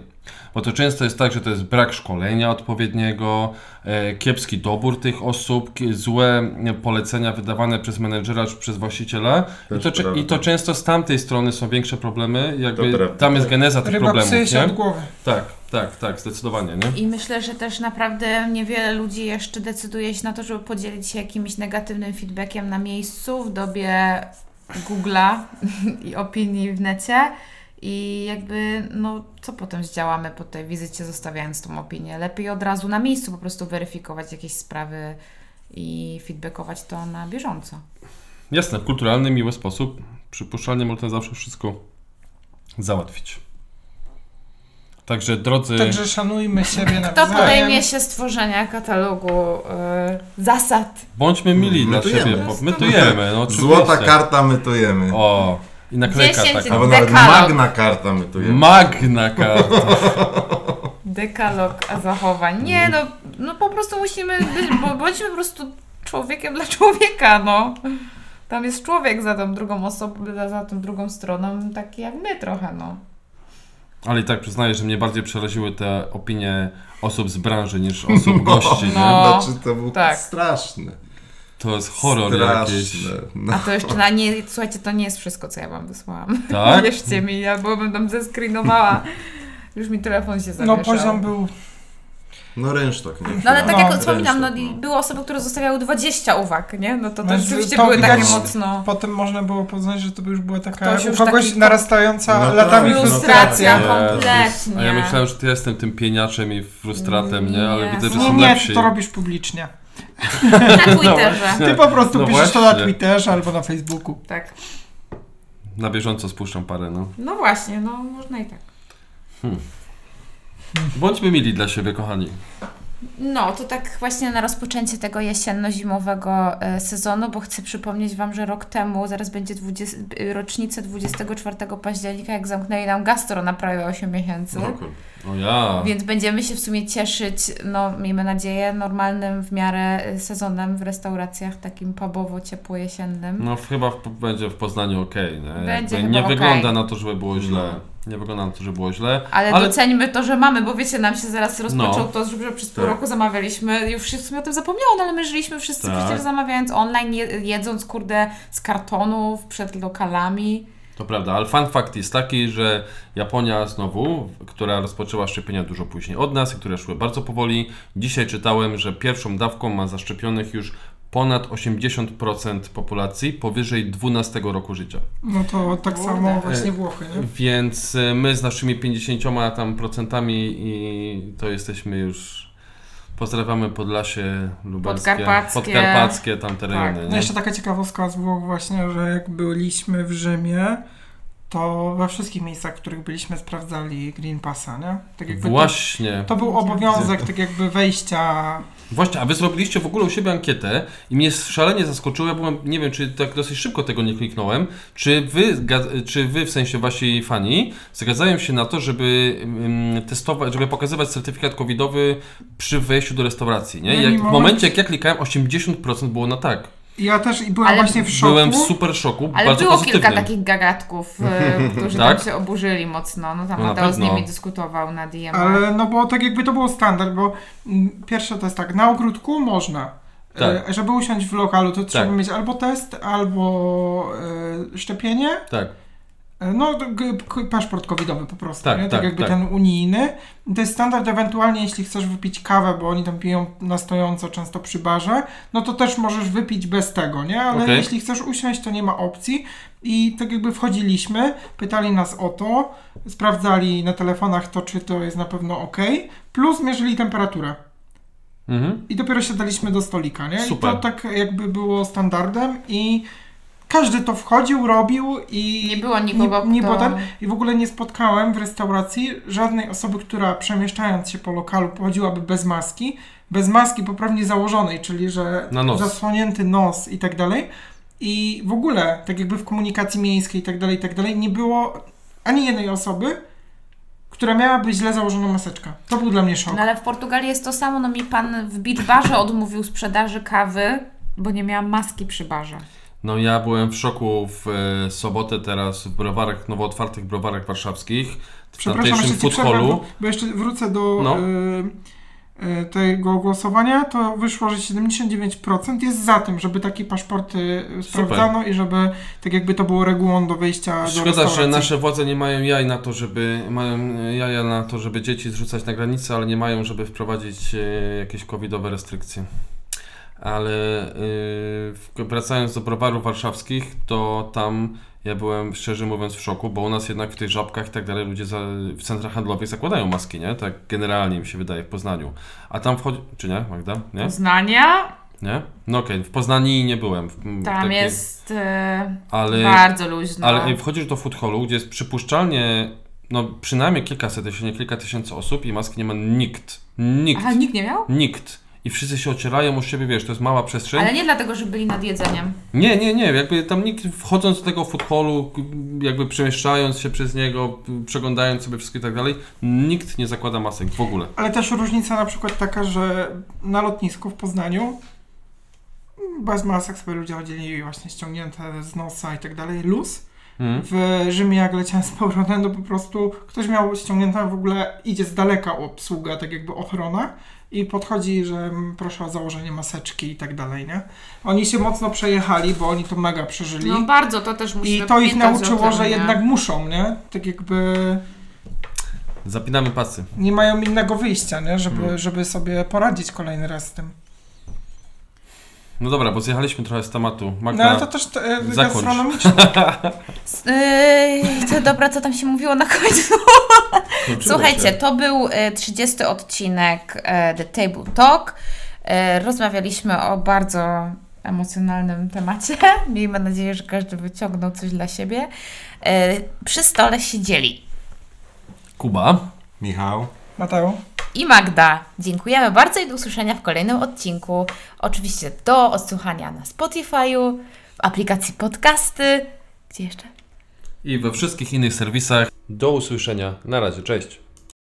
Bo to często jest tak, że to jest brak szkolenia odpowiedniego, e, kiepski dobór tych osób, złe e, polecenia wydawane przez menedżera czy przez właściciela. I to. I to często z tamtej strony są większe problemy, jakby tam jest geneza tych Ryba problemów, nie? od głowy. Tak, tak, tak, zdecydowanie, nie? I myślę, że też naprawdę niewiele ludzi jeszcze decyduje się na to, żeby podzielić się jakimś negatywnym feedbackiem na miejscu w dobie Google'a i opinii w necie. I jakby, no, co potem zdziałamy po tej wizycie, zostawiając tą opinię? Lepiej od razu na miejscu po prostu weryfikować jakieś sprawy i feedbackować to na bieżąco. Jasne, w kulturalny, miły sposób. Przypuszczalnie można zawsze wszystko załatwić. Także drodzy... Także szanujmy siebie Kto nawzajem. podejmie się stworzenia katalogu y, zasad? Bądźmy mili My dla tu siebie. jemy. bo My tu jemy, no oczywiście. Złota karta mytujemy. O, i naklejka 10 taka. Albo nawet Dekalog. magna karta mytujemy. Magna karta. Dekalog zachowań. Nie, no, no po prostu musimy być, bo bądźmy po prostu człowiekiem dla człowieka, no. Tam jest człowiek za tą drugą osobą, za, za tą drugą stroną, taki jak my trochę, no. Ale i tak przyznaję, że mnie bardziej przeraziły te opinie osób z branży niż osób gości, nie? No. Znaczy to był tak. straszne. To jest horror straszne. jakiś. No. A to jeszcze na nie, słuchajcie, to nie jest wszystko, co ja wam wysłałam. Tak? Wierzcie mi, ja byłabym tam zescreenowała. Już mi telefon się No zawieszał. poziom był No rynsztok, nie? No ale tak No, jak wspominam, no, rynsztok, i no. były osoby, które zostawiały 20 uwag, nie? No to, to No, rzeczywiście to były takie mocno... Potem można było poznać, że to już była taka Ktoś już kogoś taki- narastająca No latami tak, no frustracja. Frustracja. Jezus. kompletnie. A ja myślałem, że ty jestem tym pieniaczem i frustratem, nie? Ale Nie. widzę, że Nie, są nie, lepsi. to robisz publicznie. Na Twitterze. Ty po prostu No piszesz to na właśnie. Twitterze albo na Facebooku. Tak. Na bieżąco spuszczam parę, no. No właśnie, no można i tak. Bądźmy mili dla siebie, kochani. No, to tak właśnie na rozpoczęcie tego jesienno-zimowego e, sezonu, bo chcę przypomnieć Wam, że rok temu, zaraz będzie 20, e, rocznica 24 października, jak zamknęli nam gastro na prawie 8 miesięcy. O, kur- o ja. Więc będziemy się w sumie cieszyć, no miejmy nadzieję, normalnym w miarę e, sezonem w restauracjach, takim pubowo ciepło-jesiennym. No chyba w, będzie w Poznaniu ok, nie? Będzie nie wygląda na to, żeby było źle. Nie wygląda na to, żeby było źle. Ale, Ale- doceńmy to, że mamy, bo wiecie, nam się zaraz rozpoczął No. to, że przez pół Tak. roku zamawialiśmy. Już się w sumie o tym zapomniało, no ale my żyliśmy wszyscy Tak. przecież zamawiając online, je, jedząc kurde z kartonów przed lokalami. To prawda, ale fun fact jest taki, że Japonia znowu, która rozpoczęła szczepienia dużo później od nas i które szły bardzo powoli, dzisiaj czytałem, że pierwszą dawką ma zaszczepionych już ponad 80% populacji powyżej 12 roku życia. No to tak Kurde. samo właśnie Włochy, nie? Więc e, my z naszymi 50 tam procentami i to jesteśmy już pozdrawiamy Podlasie lubelskie, Podkarpackie. podkarpackie tamte rejony, No nie? jeszcze taka ciekawostka z Włoch właśnie, że jak byliśmy w Rzymie, to we wszystkich miejscach, w których byliśmy sprawdzali Green Passa, nie? Tak jakby Właśnie. to, to był obowiązek tak jakby wejścia Właśnie, a wy zrobiliście w ogóle u siebie ankietę i mnie szalenie zaskoczyło, ja byłem, nie wiem, czy tak dosyć szybko tego nie kliknąłem, czy wy, czy wy w sensie wasi fani zgadzają się na to, żeby mm, testować, żeby pokazywać certyfikat covidowy przy wejściu do restauracji, nie? No Jak, w momencie, jak ja klikałem, 80% było na tak. Ja też i byłem Ale właśnie w szoku. Byłem w super szoku, Ale bardzo było pozytywnym. kilka takich gagatków, e, którzy Tak? tam się oburzyli mocno. No tam No Mateo z nimi dyskutował na DM. Ale no bo tak jakby to było standard, bo mm, pierwsze to jest tak, na ogródku można. Tak. E, żeby usiąść w lokalu, to trzeba Tak. mieć albo test, albo e, szczepienie. Tak, No, g- k- paszport covidowy po prostu, Tak, nie? tak, tak, jakby tak. ten unijny. To jest standard, ewentualnie jeśli chcesz wypić kawę, bo oni tam piją na stojąco często przy barze, no to też możesz wypić bez tego, nie? Ale Okej. jeśli chcesz usiąść, to nie ma opcji. I tak jakby wchodziliśmy, pytali nas o to, sprawdzali na telefonach to, czy to jest na pewno ok, plus mierzyli temperaturę. mhm. I dopiero siadaliśmy do stolika, nie? Super. I to tak jakby było standardem i każdy to wchodził, robił i... Nie było nikogo, nie, nie kto... I w ogóle nie spotkałem w restauracji żadnej osoby, która przemieszczając się po lokalu pochodziłaby bez maski. Bez maski poprawnie założonej, czyli że Na nos. zasłonięty nos i tak dalej. I w ogóle, tak jakby w komunikacji miejskiej i tak dalej, i tak dalej, nie było ani jednej osoby, która miałaby źle założoną maseczkę. To był dla mnie szok. No ale w Portugalii jest to samo. No mi pan w beach barze odmówił sprzedaży kawy, bo nie miałam maski przy barze. No ja byłem w szoku w e, sobotę teraz w browarach, nowo otwartych browarach warszawskich, w Przepraszam, tamtejszym jeszcze ci przerwę, bo, bo jeszcze wrócę do No. y, y, tego głosowania. To wyszło, że 79% jest za tym, żeby takie paszporty sprawdzano i żeby tak jakby to było regułą do wejścia do Szkoda, restauracji. że nasze władze nie mają jaj na to, żeby mają e, jaja na to, żeby dzieci zrzucać na granicę, ale nie mają, żeby wprowadzić e, jakieś covidowe restrykcje. Ale w- wracając do browarów warszawskich, to tam ja byłem szczerze mówiąc w szoku, bo u nas jednak w tych żabkach i tak dalej ludzie za, w centrach handlowych zakładają maski, nie? Tak generalnie mi się wydaje w Poznaniu. A tam wchodzi, czy nie, Magda? Nie? Poznania, Nie? No okej, w Poznaniu nie byłem. Tam takiej- jest e, ale, bardzo luźno. ale wchodzisz do food hallu, gdzie jest przypuszczalnie no przynajmniej kilkaset, jeśli nie kilka tysięcy osób i maski nie ma nikt. Nikt. Aha, nikt nie miał? Nikt. I wszyscy się ocierają o siebie, wiesz, to jest mała przestrzeń. Ale nie dlatego, że byli nad jedzeniem. Nie, nie, nie, jakby tam nikt wchodząc do tego food hallu, jakby przemieszczając się przez niego, przeglądając sobie wszystko i tak dalej, nikt nie zakłada masek w ogóle. Ale też różnica na przykład taka, że na lotnisku w Poznaniu bez masek sobie ludzie chodzili właśnie ściągnięte z nosa i tak dalej, luz. Mhm. W Rzymie jak leciałem z powrotem, to po prostu ktoś miał ściągnięte w ogóle, idzie z daleka obsługa, tak jakby ochrona i podchodzi, że proszę o założenie maseczki i tak dalej, nie? Oni się mocno przejechali, bo oni to mega przeżyli. No bardzo, to też musimy I to ich nauczyło, tym, że nie? jednak muszą, nie? Tak jakby... Zapinamy pasy. Nie mają innego wyjścia, nie? Żeby, Hmm. żeby sobie poradzić kolejny raz z tym. No dobra, bo zjechaliśmy trochę z tematu. No Magda, ale to też e, zakończ. gastronomiczne. To dobra, co tam się mówiło na końcu? Słuchajcie, się. to był e, 30 odcinek e, The Table Talk. E, Rozmawialiśmy o bardzo emocjonalnym temacie. Miejmy nadzieję, że każdy wyciągnął coś dla siebie. E, Przy stole siedzieli Kuba. Michał. Mateo? I Magda. Dziękujemy bardzo i do usłyszenia w kolejnym odcinku. Oczywiście do odsłuchania na Spotify'u, w aplikacji podcasty. Gdzie jeszcze? I we wszystkich innych serwisach. Do usłyszenia. Na razie, cześć.